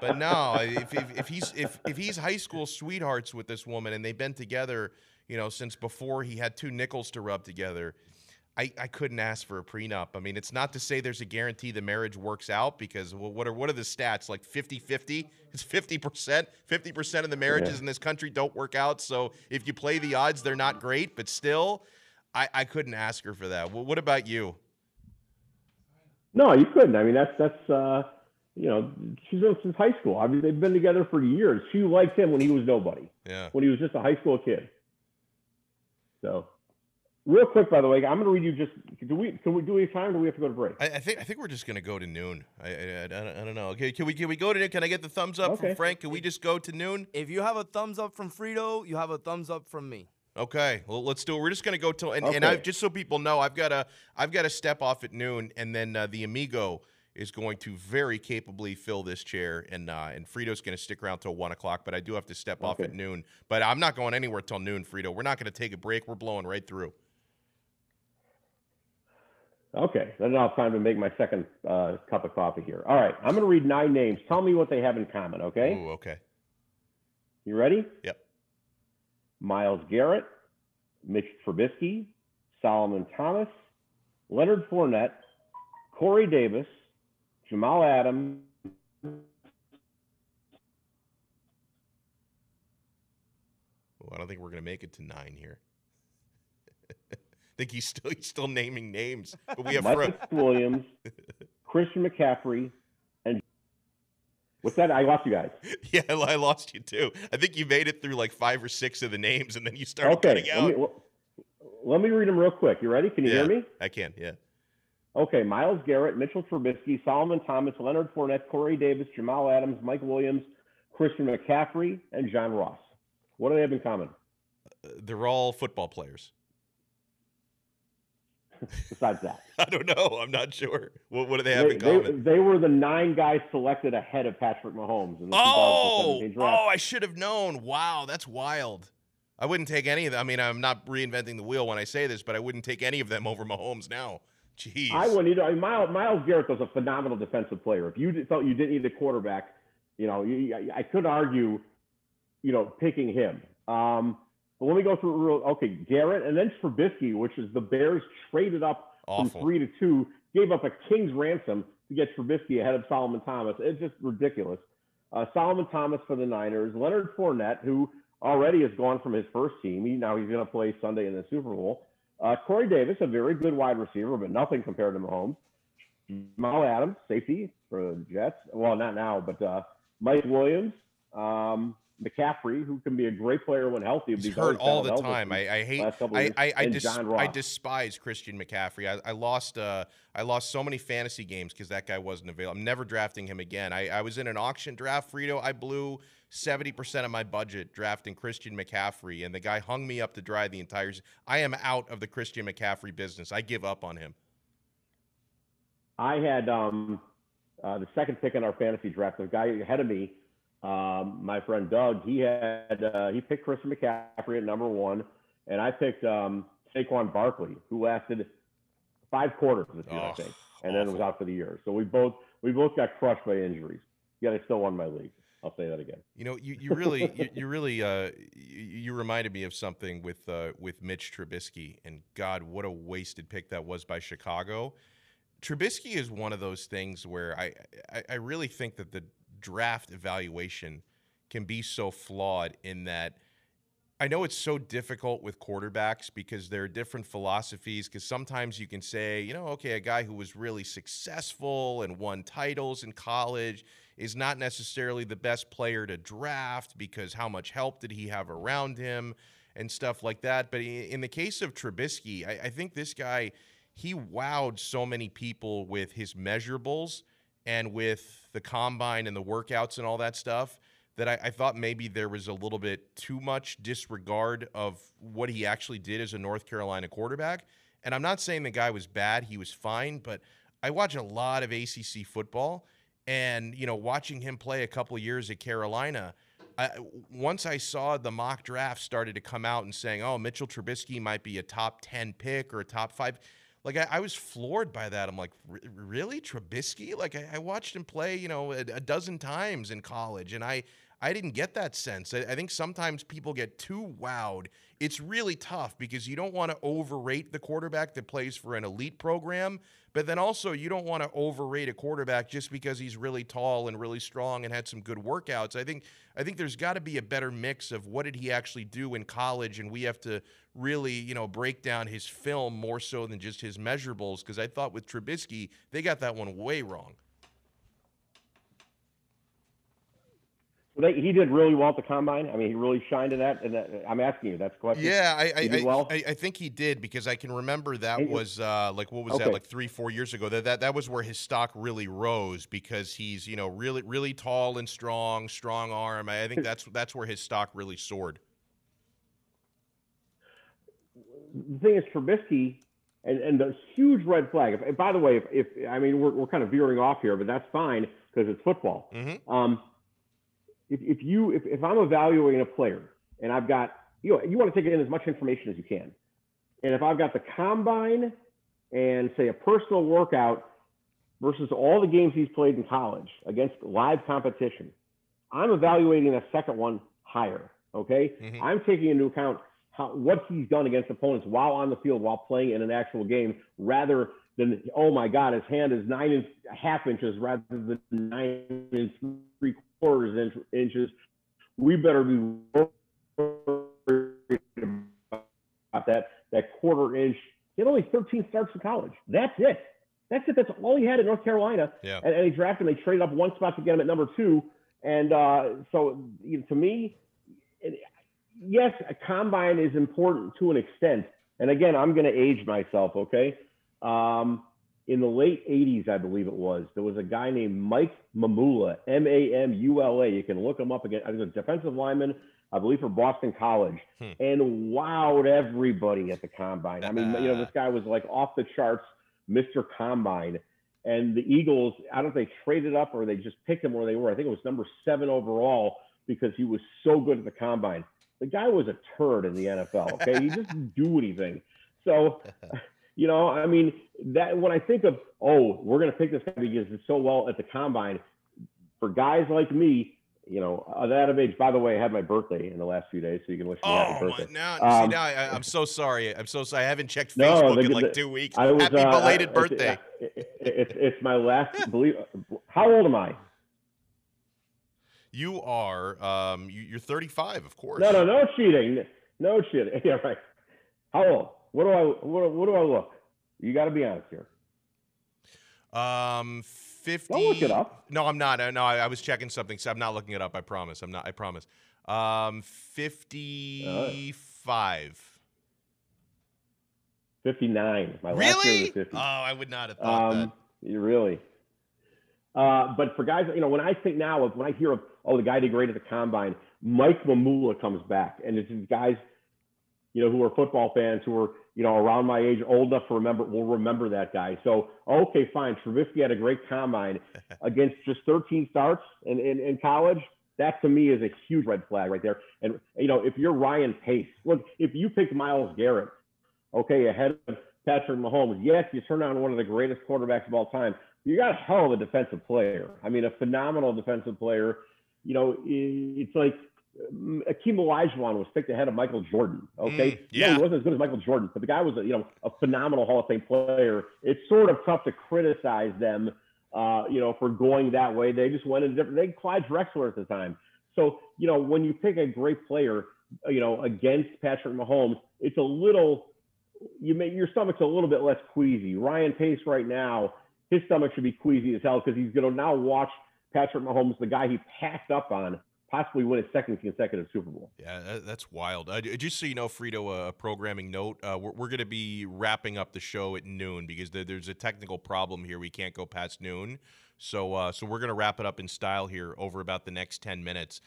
[SPEAKER 1] but no, if, if, if he's if if he's high school sweethearts with this woman and they've been together, you know, since before he had two nickels to rub together, I, I couldn't ask for a prenup. I mean, it's not to say there's a guarantee the marriage works out because well, what are what are the stats? Like 50-50? It's 50%. 50% of the marriages yeah. in this country don't work out. So if you play the odds, they're not great, but still, I, I couldn't ask her for that. Well, what about you?
[SPEAKER 2] No, you couldn't. I mean, that's that's uh, you know, she's been since high school. I mean, they've been together for years. She liked him when he was nobody.
[SPEAKER 1] Yeah.
[SPEAKER 2] When he was just a high school kid. So Real quick, by the way, I'm going to read you just. Do we? Can we do we have time? Or do we have to go to break?
[SPEAKER 1] I, I think. I think we're just going to go to noon. I, I, I, don't, I, don't know. Okay, can we? Can we go to noon? Can I get the thumbs up okay. from Frank? Can we just go to noon?
[SPEAKER 3] If you have a thumbs up from Frito, you have a thumbs up from me.
[SPEAKER 1] Okay, well, let's do it. We're just going to go till and, okay. and I, just so people know, I've got a I've got to step off at noon, and then uh, the Amigo is going to very capably fill this chair, and uh, and Frito's going to stick around till one o'clock. But I do have to step okay. off at noon. But I'm not going anywhere till noon, Frito. We're not going to take a break. We're blowing right through.
[SPEAKER 2] Okay, then I'll have time to make my second uh, cup of coffee here. All right, I'm going to read nine names. Tell me what they have in common. Okay.
[SPEAKER 1] Ooh, okay.
[SPEAKER 2] You ready?
[SPEAKER 1] Yep.
[SPEAKER 2] Myles Garrett, Mitch Trubisky, Solomon Thomas, Leonard Fournette, Corey Davis, Jamal Adams.
[SPEAKER 1] Well, I don't think we're gonna make it to nine here. I think he's still he's still naming names, but we have Fro-
[SPEAKER 2] Mike Williams, Christian McCaffrey, and what's that? I lost you guys.
[SPEAKER 1] yeah, I lost you too. I think you made it through like five or six of the names, and then you started
[SPEAKER 2] Okay,
[SPEAKER 1] cutting
[SPEAKER 2] let me, well, let me read them real quick. You ready? Can you
[SPEAKER 1] Yeah.
[SPEAKER 2] hear me?
[SPEAKER 1] I can, yeah.
[SPEAKER 2] Okay, Myles Garrett, Mitchell Trubisky, Solomon Thomas, Leonard Fournette, Corey Davis, Jamal Adams, Mike Williams, Christian McCaffrey, and John Ross. What do they have in common
[SPEAKER 1] Uh, They're all football players.
[SPEAKER 2] Besides that?
[SPEAKER 1] I don't know. I'm not sure. What, what do they have
[SPEAKER 2] They,
[SPEAKER 1] in common?
[SPEAKER 2] they were the nine guys selected ahead of Patrick Mahomes in the
[SPEAKER 1] Oh,
[SPEAKER 2] 2017 draft.
[SPEAKER 1] oh, I should have known. Wow, that's wild. I wouldn't take any of them. I mean, I'm not reinventing the wheel when I say this, but I wouldn't take any of them over Mahomes now. Jeez.
[SPEAKER 2] I wouldn't either. I mean, Myles, Myles Garrett was a phenomenal defensive player. If you felt you didn't need a quarterback, you know, you, I, I could argue, you know, picking him. Um, but let me go through real. Okay, Garrett, and then Trubisky, which is the Bears traded up
[SPEAKER 1] Awful.
[SPEAKER 2] from three to two, gave up a king's ransom to get Trubisky ahead of Solomon Thomas. It's just ridiculous. Uh, Solomon Thomas for the Niners, Leonard Fournette, who already has gone from his first team. He, now he's going to play Sunday in the Super Bowl. Uh, Corey Davis, a very good wide receiver, but nothing compared to Mahomes. Jamal Adams, safety for the Jets. Well, not now, but uh, Mike Williams, um, McCaffrey, who can be a great player when healthy.
[SPEAKER 1] He's hurt all the time. I, I hate. I I I,
[SPEAKER 2] John
[SPEAKER 1] I despise Christian McCaffrey. I, I lost. Uh, I lost so many fantasy games because that guy wasn't available. I'm never drafting him again. I, I was in an auction draft, Frito. I blew seventy percent of my budget drafting Christian McCaffrey, and the guy hung me up to dry the entire. I am out of the Christian McCaffrey business. I give up on him.
[SPEAKER 2] I had um, uh, the second pick in our fantasy draft. The guy ahead of me, um, my friend Doug, he had uh, he picked Christian McCaffrey at number one, and I picked um, Saquon Barkley, who lasted five quarters this year, I
[SPEAKER 1] Oh,
[SPEAKER 2] think, and then it
[SPEAKER 1] was
[SPEAKER 2] out for the year. So we both we both got crushed by injuries. Yet I still won my league. I'll say that again.
[SPEAKER 1] You know, you, you really you, you really uh, you, you reminded me of something with uh, with Mitch Trubisky, and God, what a wasted pick that was by Chicago. Trubisky is one of those things where I, I I really think that the draft evaluation can be so flawed in that I know it's so difficult with quarterbacks because there are different philosophies. Because sometimes you can say, you know, okay, a guy who was really successful and won titles in college is not necessarily the best player to draft because how much help did he have around him and stuff like that. But in the case of Trubisky, I, I think this guy, he wowed so many people with his measurables and with the combine and the workouts and all that stuff that I, I thought maybe there was a little bit too much disregard of what he actually did as a North Carolina quarterback. And I'm not saying the guy was bad, he was fine, but I watch a lot of ACC football and, you know, watching him play a couple years at Carolina, I, once I saw the mock draft started to come out and saying, oh, Mitchell Trubisky might be a top 10 pick or a top five. Like I, I was floored by that. I'm like, "R- really, Trubisky? Like I, I watched him play, you know, a, a dozen times in college, and I, I didn't get that sense. I, I think sometimes people get too wowed. It's really tough because you don't want to overrate the quarterback that plays for an elite program, but then also you don't want to overrate a quarterback just because he's really tall and really strong and had some good workouts. I think I think there's got to be a better mix of what did he actually do in college, and we have to really, you know, break down his film more so than just his measurables. Because I thought with Trubisky, they got that one way wrong.
[SPEAKER 2] They, he did really well at the combine. I mean, he really shined in that. And that, I'm asking you, that's the question.
[SPEAKER 1] Yeah, I I,
[SPEAKER 2] well?
[SPEAKER 1] I I think he did because I can remember that
[SPEAKER 2] And
[SPEAKER 1] was uh, like what was that like three four years ago that, that that was where his stock really rose because he's you know really really tall and strong strong arm I I think that's that's where his stock really soared.
[SPEAKER 2] The thing is Trubisky and, and the huge red flag. If, by the way, if, if I mean we're, we're kind of veering off here, but that's fine because it's football.
[SPEAKER 1] hmm
[SPEAKER 2] Um, if, if you if, if I'm evaluating a player and I've got you know you want to take in as much information as you can, and if I've got the combine and say a personal workout versus all the games he's played in college against live competition, I'm evaluating that second one higher. Okay,
[SPEAKER 1] Mhm.
[SPEAKER 2] I'm taking into account how, what he's done against opponents while on the field, while playing in an actual game, rather than oh my God, his hand is nine and a half inches rather than nine and three quarters inch, inches. We better be worried about that that quarter inch. He had only 13 starts in college. That's it. That's it. That's all he had at North Carolina.
[SPEAKER 1] Yeah.
[SPEAKER 2] And, and he drafted him. They traded up one spot to get him at number two. And uh, so, you know, to me, yes, a combine is important to an extent. And again, I'm going to age myself, okay? Um, in the late 80s, I believe it was, there was a guy named Mike Mamula, M A M U L A. You can look him up again. I was a defensive lineman, I believe, for Boston College,
[SPEAKER 1] Hmm.
[SPEAKER 2] and wowed everybody at the combine. I mean, you know, this guy was like off the charts, Mr. Combine. And the Eagles, I don't know if they traded up or they just picked him where they were. I think it was number seven overall because he was so good at the combine. The guy was a turd in the NFL. Okay, he just didn't do anything. So, you know, I mean, that when I think of oh, we're going to pick this guy because it's so well at the combine. For guys like me, you know, uh, that of age. By the way, I had my birthday in the last few days, so you can wish me happy
[SPEAKER 1] Oh, my,
[SPEAKER 2] birthday.
[SPEAKER 1] now,
[SPEAKER 2] Um,
[SPEAKER 1] see, now I, I'm so sorry. I'm so sorry. I haven't checked
[SPEAKER 2] No,
[SPEAKER 1] Facebook
[SPEAKER 2] the-
[SPEAKER 1] in like
[SPEAKER 2] the-
[SPEAKER 1] two weeks.
[SPEAKER 2] I was
[SPEAKER 1] Happy
[SPEAKER 2] uh,
[SPEAKER 1] belated
[SPEAKER 2] I-
[SPEAKER 1] birthday.
[SPEAKER 2] It's, it, it's it's my last. Believe. How old am I?
[SPEAKER 1] You are, um, you, you're 35, of course.
[SPEAKER 2] No, no, no cheating. No cheating. Yeah, right. How old? What do I? What, what do I look? You got to be honest here.
[SPEAKER 1] Um, 50.
[SPEAKER 2] Don't look it up.
[SPEAKER 1] No, I'm not. No, I, I was checking something. So I'm not looking it up. I promise. I'm not. I promise. Um, 55.
[SPEAKER 2] Fifty nine. My last year
[SPEAKER 1] Really?
[SPEAKER 2] was
[SPEAKER 1] Oh,
[SPEAKER 2] fifty.
[SPEAKER 1] I would not have thought
[SPEAKER 2] Um, you really. Uh, but for guys, you know, when I think now of when I hear of oh the guy did great at the combine, Mike Mamula comes back, and it's these guys, you know, who are football fans who are you know around my age, old enough to remember, will remember that guy. So okay, fine. Trubisky had a great combine against just 13 starts in, in, in college. That to me is a huge red flag right there. And you know, if you're Ryan Pace, look, if you pick Myles Garrett, okay, ahead of Patrick Mahomes, yes, you turn on one of the greatest quarterbacks of all time. You got a hell of a defensive player. I mean, a phenomenal defensive player. You know, it's like um, Akeem Olajuwon was picked ahead of Michael Jordan. Okay,
[SPEAKER 1] Mm, yeah.
[SPEAKER 2] he wasn't as good as Michael Jordan, but the guy was, a, you know, a phenomenal Hall of Fame player. It's sort of tough to criticize them, uh, you know, for going that way. They just went in a different. They had Clyde Drexler at the time. So, you know, when you pick a great player, you know, against Patrick Mahomes, it's a little you make your stomach's a little bit less queasy. Ryan Pace right now, his stomach should be queasy as hell because he's going to now watch Patrick Mahomes, the guy he passed up on, possibly win his second consecutive Super Bowl.
[SPEAKER 1] Yeah, that, that's wild. Uh, just so you know, Frito, a programming note: uh, we're, we're going to be wrapping up the show at noon because there, there's a technical problem here. We can't go past noon, so uh, so we're going to wrap it up in style here over about the next ten minutes.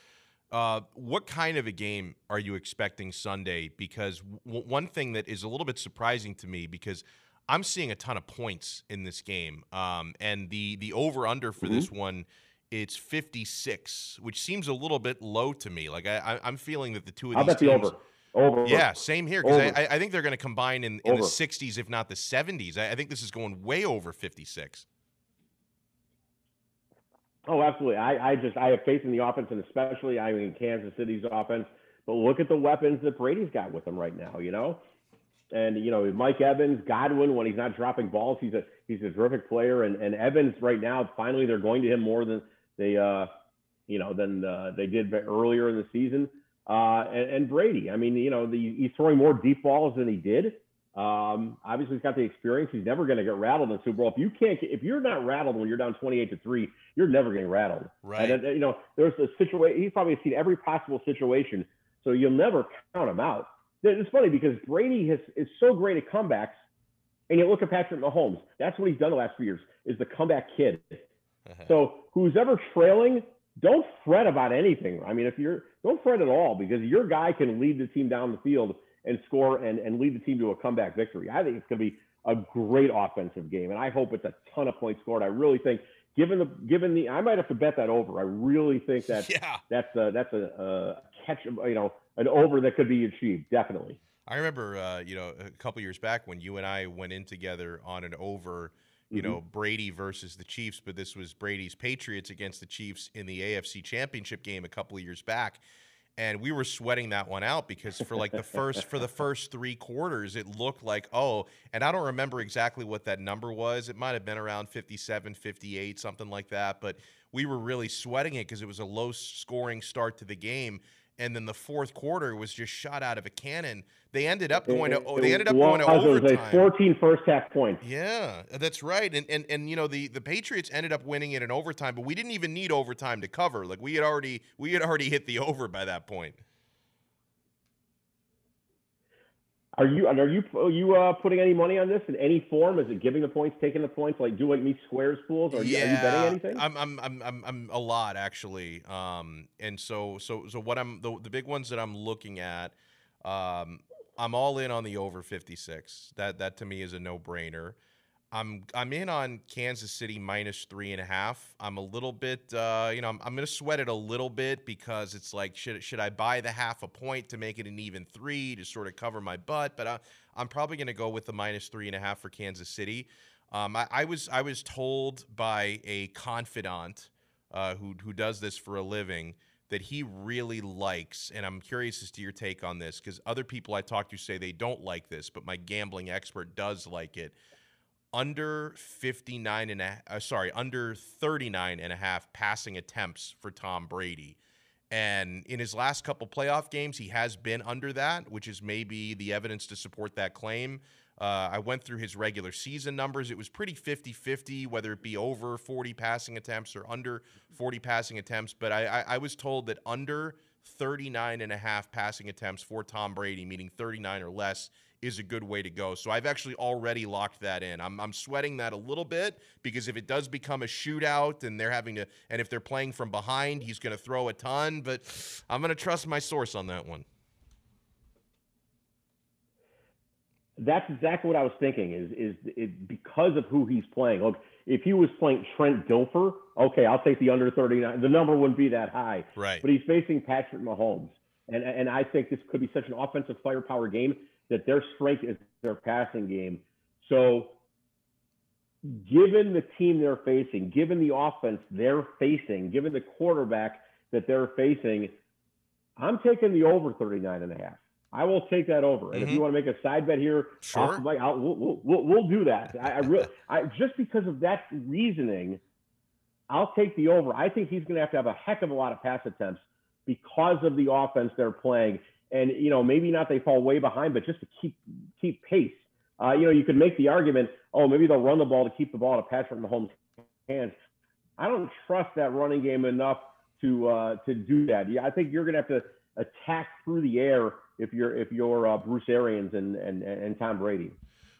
[SPEAKER 1] Uh, what kind of a game are you expecting Sunday? Because w- one thing that is a little bit surprising to me because I'm seeing a ton of points in this game, um, and the the over under for this one it's 56, which seems a little bit low to me. Like I, I I'm feeling that the two of
[SPEAKER 2] I'll
[SPEAKER 1] these
[SPEAKER 2] bet the
[SPEAKER 1] teams,
[SPEAKER 2] over. Over.
[SPEAKER 1] yeah, same here because I, I I think they're going to combine in, in the 60s, if not the 70s. I, I think this is going way over 56.
[SPEAKER 2] Oh, absolutely. I, I just I have faith in the offense, and especially I mean Kansas City's offense. But look at the weapons that Brady's got with him right now. You know, and you know Mike Evans, Godwin, when he's not dropping balls, he's a he's a terrific player. And and Evans right now, finally they're going to him more than they uh you know than uh, they did earlier in the season. Uh, and, and Brady, I mean, you know, the, he's throwing more deep balls than he did. Um, obviously, he's got the experience. He's never going to get rattled in Super Bowl. If you can't, if you're not rattled when you're down 28 to three, you're never getting rattled.
[SPEAKER 1] Right.
[SPEAKER 2] And, you know, there's a situation. He's probably seen every possible situation, so you'll never count him out. It's funny because Brady has is so great at comebacks, and you look at Patrick Mahomes. That's what he's done the last few years is the comeback kid. So who's ever trailing, don't fret about anything. I mean, if you're don't fret at all because your guy can lead the team down the field and score and, and lead the team to a comeback victory. I think it's going to be a great offensive game, and I hope it's a ton of points scored. I really think, given the given the, I might have to bet that over. I really think that
[SPEAKER 1] yeah.
[SPEAKER 2] that's a, that's a, a catch, you know, an over that could be achieved. Definitely.
[SPEAKER 1] I remember, uh, you know, a couple years back when you and I went in together on an over, you
[SPEAKER 2] Mm-hmm.
[SPEAKER 1] know, Brady versus the Chiefs, but this was Brady's Patriots against the Chiefs in the AFC Championship game a couple of years back. And we were sweating that one out because for like the first for the first three quarters, it looked like, oh, and I don't remember exactly what that number was. It might have been around 57, 58, something like that. But we were really sweating it because it was a low scoring start to the game and then the fourth quarter was just shot out of a cannon. They ended up going to oh, they ended up going to overtime.
[SPEAKER 2] like 14 first half points.
[SPEAKER 1] Yeah, that's right. And and and you know the the Patriots ended up winning it in overtime, but we didn't even need overtime to cover. Like we had already we had already hit the over by that point.
[SPEAKER 2] Are you and are you are you uh, putting any money on this in any form? Is it giving the points, taking the points, like do like me squares pools? Are, you, are you betting anything?
[SPEAKER 1] I'm, I'm I'm I'm I'm a lot actually. Um, and so so so what I'm the the big ones that I'm looking at, um, I'm all in on the over 56. That that to me is a no brainer. I'm I'm in on Kansas City minus three and a half. I'm a little bit, uh, you know, I'm, I'm going to sweat it a little bit because it's like, should should I buy the half a point to make it an even three to sort of cover my butt? But I, I'm probably going to go with the minus three and a half for Kansas City. Um, I, I was I was told by a confidant uh, who who does this for a living that he really likes, and I'm curious as to your take on this because other people I talk to say they don't like this, but my gambling expert does like it under 59 and a, uh, sorry under 39 and a half passing attempts for Tom Brady. And in his last couple playoff games, he has been under that, which is maybe the evidence to support that claim. Uh, I went through his regular season numbers. It was pretty 50 50, whether it be over 40 passing attempts or under 40 passing attempts. But I, I, I was told that under 39 and a half passing attempts for Tom Brady, meaning 39 or less, is a good way to go. So I've actually already locked that in. I'm, I'm sweating that a little bit because if it does become a shootout and they're having to, and if they're playing from behind, he's going to throw a ton. But I'm going to trust my source on that one.
[SPEAKER 2] That's exactly what I was thinking. Is is it because of who he's playing? Look, if he was playing Trent Dilfer, okay, I'll take the under 39. The number wouldn't be that high.
[SPEAKER 1] Right.
[SPEAKER 2] But he's facing Patrick Mahomes, and and I think this could be such an offensive firepower game that their strength is their passing game. So, given the team they're facing, given the offense they're facing, given the quarterback that they're facing, I'm taking the over 39 and a half. I will take that over. And if
[SPEAKER 1] Mhm.
[SPEAKER 2] you want to make a side bet here,
[SPEAKER 1] Sure.
[SPEAKER 2] off the mic, I'll, we'll, we'll, we'll, we'll do that. I, I really, I, just because of that reasoning, I'll take the over. I think he's going to have to have a heck of a lot of pass attempts because of the offense they're playing. And you know, maybe not they fall way behind, but just to keep keep pace. Uh, you know, you could make the argument, oh, maybe they'll run the ball to keep the ball to Patrick Mahomes' hands. I don't trust that running game enough to uh, to do that. Yeah, I think you're going to have to attack through the air if you're if you're uh, Bruce Arians and, and and Tom Brady.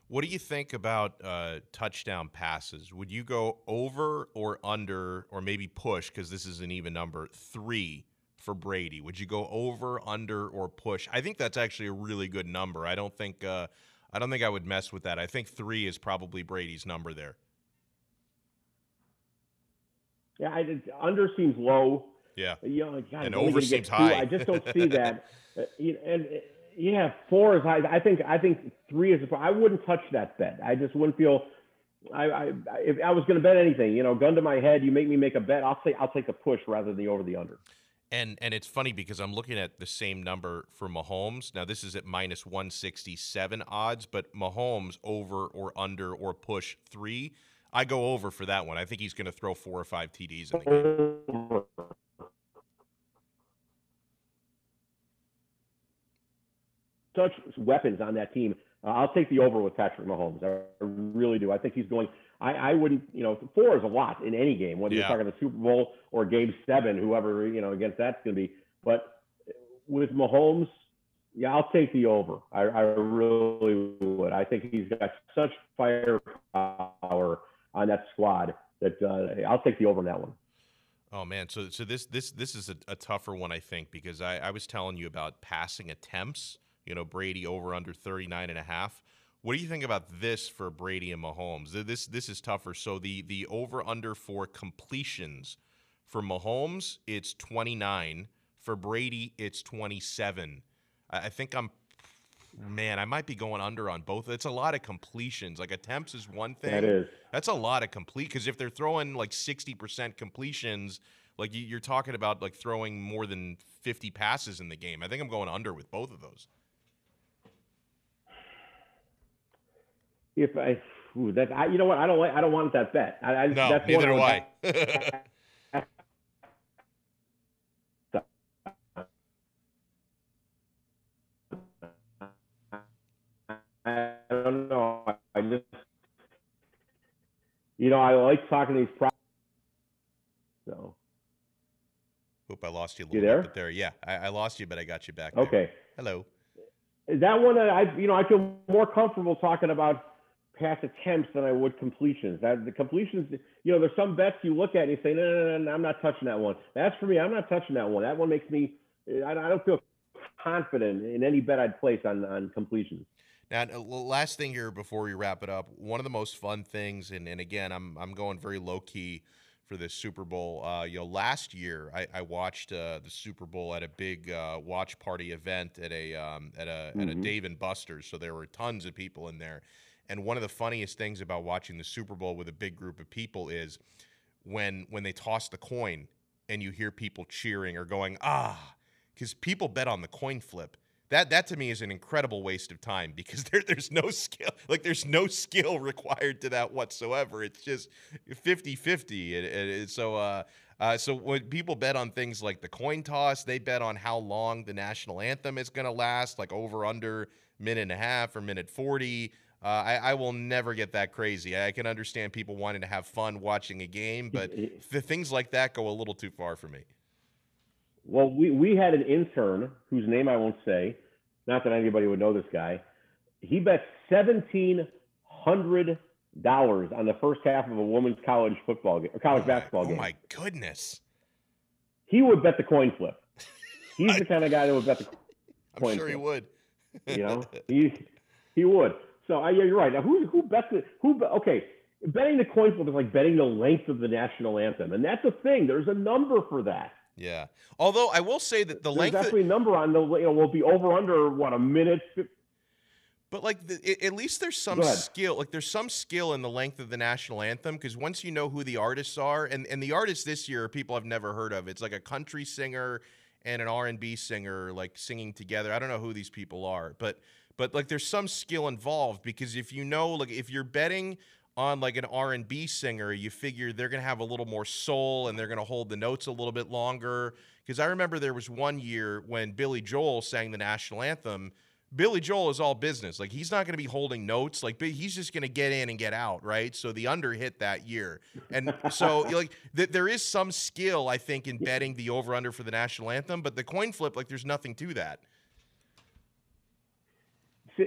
[SPEAKER 1] What do you think about uh, touchdown passes? Would you go over or under, or maybe push, because this is an even number, three for Brady? Would you go over, under, or push? I think that's actually a really good number. I don't think uh, I don't think I would mess with that. I think three is probably Brady's number there.
[SPEAKER 2] Yeah, I, it- under seems low.
[SPEAKER 1] Yeah.
[SPEAKER 2] You know, God,
[SPEAKER 1] And over seems high.
[SPEAKER 2] I just don't see that. Uh, you and uh, yeah, four is high. I think I think three is. I wouldn't touch that bet. I just wouldn't feel. I, I if I was going to bet anything, you know, gun to my head, you make me make a bet. I'll say I'll take the push rather than the over the under.
[SPEAKER 1] And and it's funny because I'm looking at the same number for Mahomes. Now this is at minus 167 odds, but Mahomes over or under or push three. I go over for that one. I think he's going to throw four or five TDs in the game.
[SPEAKER 2] Such weapons on that team. Uh, I'll take the over with Patrick Mahomes. I really do. I think he's going. I, I wouldn't. You know, four is a lot in any game, whether
[SPEAKER 1] Yeah.
[SPEAKER 2] you're talking the Super Bowl or Game Seven, whoever you know against that's going to be. But with Mahomes, yeah, I'll take the over. I, I really would. I think he's got such firepower on that squad that uh, I'll take the over on that one.
[SPEAKER 1] Oh man, so so this this this is a, a tougher one I think because I, I was telling you about passing attempts. You know, Brady over under 39 and a half. What do you think about this for Brady and Mahomes? This this is tougher. So the the over under for completions for Mahomes it's 29. For Brady it's 27. I, I think I'm Man, I might be going under on both. It's a lot of completions. Like attempts is one thing.
[SPEAKER 2] That is.
[SPEAKER 1] That's a lot of complete because if they're throwing like sixty percent completions, like you're talking about like throwing more than fifty passes in the game. I think I'm going under with both of those.
[SPEAKER 2] If I, ooh, that I, you know what, I don't like, I don't want that bet. I, I,
[SPEAKER 1] No,
[SPEAKER 2] that's
[SPEAKER 1] neither do I.
[SPEAKER 2] I don't know. I just, you know, I like talking to these. Pro- so
[SPEAKER 1] Oop, I lost you a
[SPEAKER 2] You
[SPEAKER 1] little
[SPEAKER 2] there?
[SPEAKER 1] bit there. Yeah, I, I lost you, but I got you back. there.
[SPEAKER 2] okay,
[SPEAKER 1] Hello.
[SPEAKER 2] is that one that I, you know, I feel more comfortable talking about pass attempts than I would completions. That the completions, you know, there's some bets you look at and you say, no, no, no, no, I'm not touching that one. That's for me. I'm not touching that one. That one makes me, I, I don't feel confident in any bet I'd place on on completions.
[SPEAKER 1] Now, last thing here before we wrap it up, one of the most fun things, and, and again, I'm I'm going very low key for this Super Bowl. Uh, you know, last year I, I watched uh, the Super Bowl at a big uh, watch party event at a um, at a at a
[SPEAKER 2] Mhm.
[SPEAKER 1] Dave and Buster's, so there were tons of people in there. And one of the funniest things about watching the Super Bowl with a big group of people is when when they toss the coin and you hear people cheering or going ah, because people bet on the coin flip. That that to me is an incredible waste of time because there there's no skill like there's no skill required to that whatsoever. It's just 50-50. And, so uh, uh, so when people bet on things like the coin toss, they bet on how long the national anthem is going to last, like over under minute and a half or minute 40. Uh, I, I will never get that crazy. I can understand people wanting to have fun watching a game, but the things like that go a little too far for me.
[SPEAKER 2] Well, we, we had an intern whose name I won't say, not that anybody would know this guy. He bet seventeen hundred dollars on the first half of a women's college football game or college
[SPEAKER 1] Oh
[SPEAKER 2] basketball
[SPEAKER 1] oh
[SPEAKER 2] game.
[SPEAKER 1] Oh my goodness!
[SPEAKER 2] He would bet the coin flip. He's the kind of guy that would bet the
[SPEAKER 1] I'm
[SPEAKER 2] Coin
[SPEAKER 1] sure he would.
[SPEAKER 2] you know he he would. So I, yeah, you're right. Now who who bets the who? Okay, betting the coin flip is like betting the length of the national anthem, and that's a thing. There's a number for that.
[SPEAKER 1] Yeah. Although I will say that the
[SPEAKER 2] There's
[SPEAKER 1] length,
[SPEAKER 2] actually a number on the you know will be over under what a minute.
[SPEAKER 1] but like the, at least there's some skill. Like there's some skill in the length of the national anthem because once you know who the artists are, and and the artists this year are people I've never heard of. It's like a country singer and an R and B singer like singing together. I don't know who these people are, but but like there's some skill involved because if you know like if you're betting on like an R&B singer, you figure they're going to have a little more soul and they're going to hold the notes a little bit longer because I remember there was one year when Billy Joel sang the national anthem. Billy Joel is all business. Like he's not going to be holding notes. Like he's just going to get in and get out, right? So the under hit that year, and so like th- there is some skill I think in betting the over under for the national anthem, but the coin flip like there's nothing to that.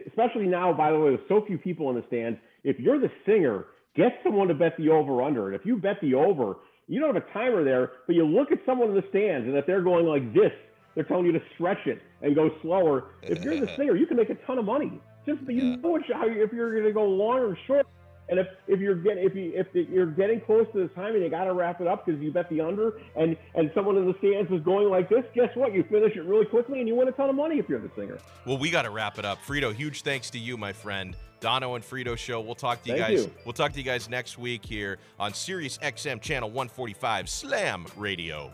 [SPEAKER 2] Especially now, by the way, with so few people in the stands, if you're the singer, get someone to bet the over under. And if you bet the over, you don't have a timer there, but you look at someone in the stands, and if they're going like this, they're telling you to stretch it and go slower. If you're the singer, you can make a ton of money. Just you
[SPEAKER 1] Yeah.
[SPEAKER 2] know how if you're going to go long or short. And if, if you're getting if you if the, you're getting close to the timing, you got to wrap it up because you bet the under, and and someone in the stands is going like this. Guess what? You finish it really quickly, and you win a ton of money if you're the singer.
[SPEAKER 1] Well, we got to wrap it up. Frito, huge thanks to you, my friend. Dono and Frito show. We'll talk to you
[SPEAKER 2] Thank
[SPEAKER 1] guys.
[SPEAKER 2] you.
[SPEAKER 1] We'll talk to you guys next week here on Sirius XM channel 145
[SPEAKER 4] Slam Radio.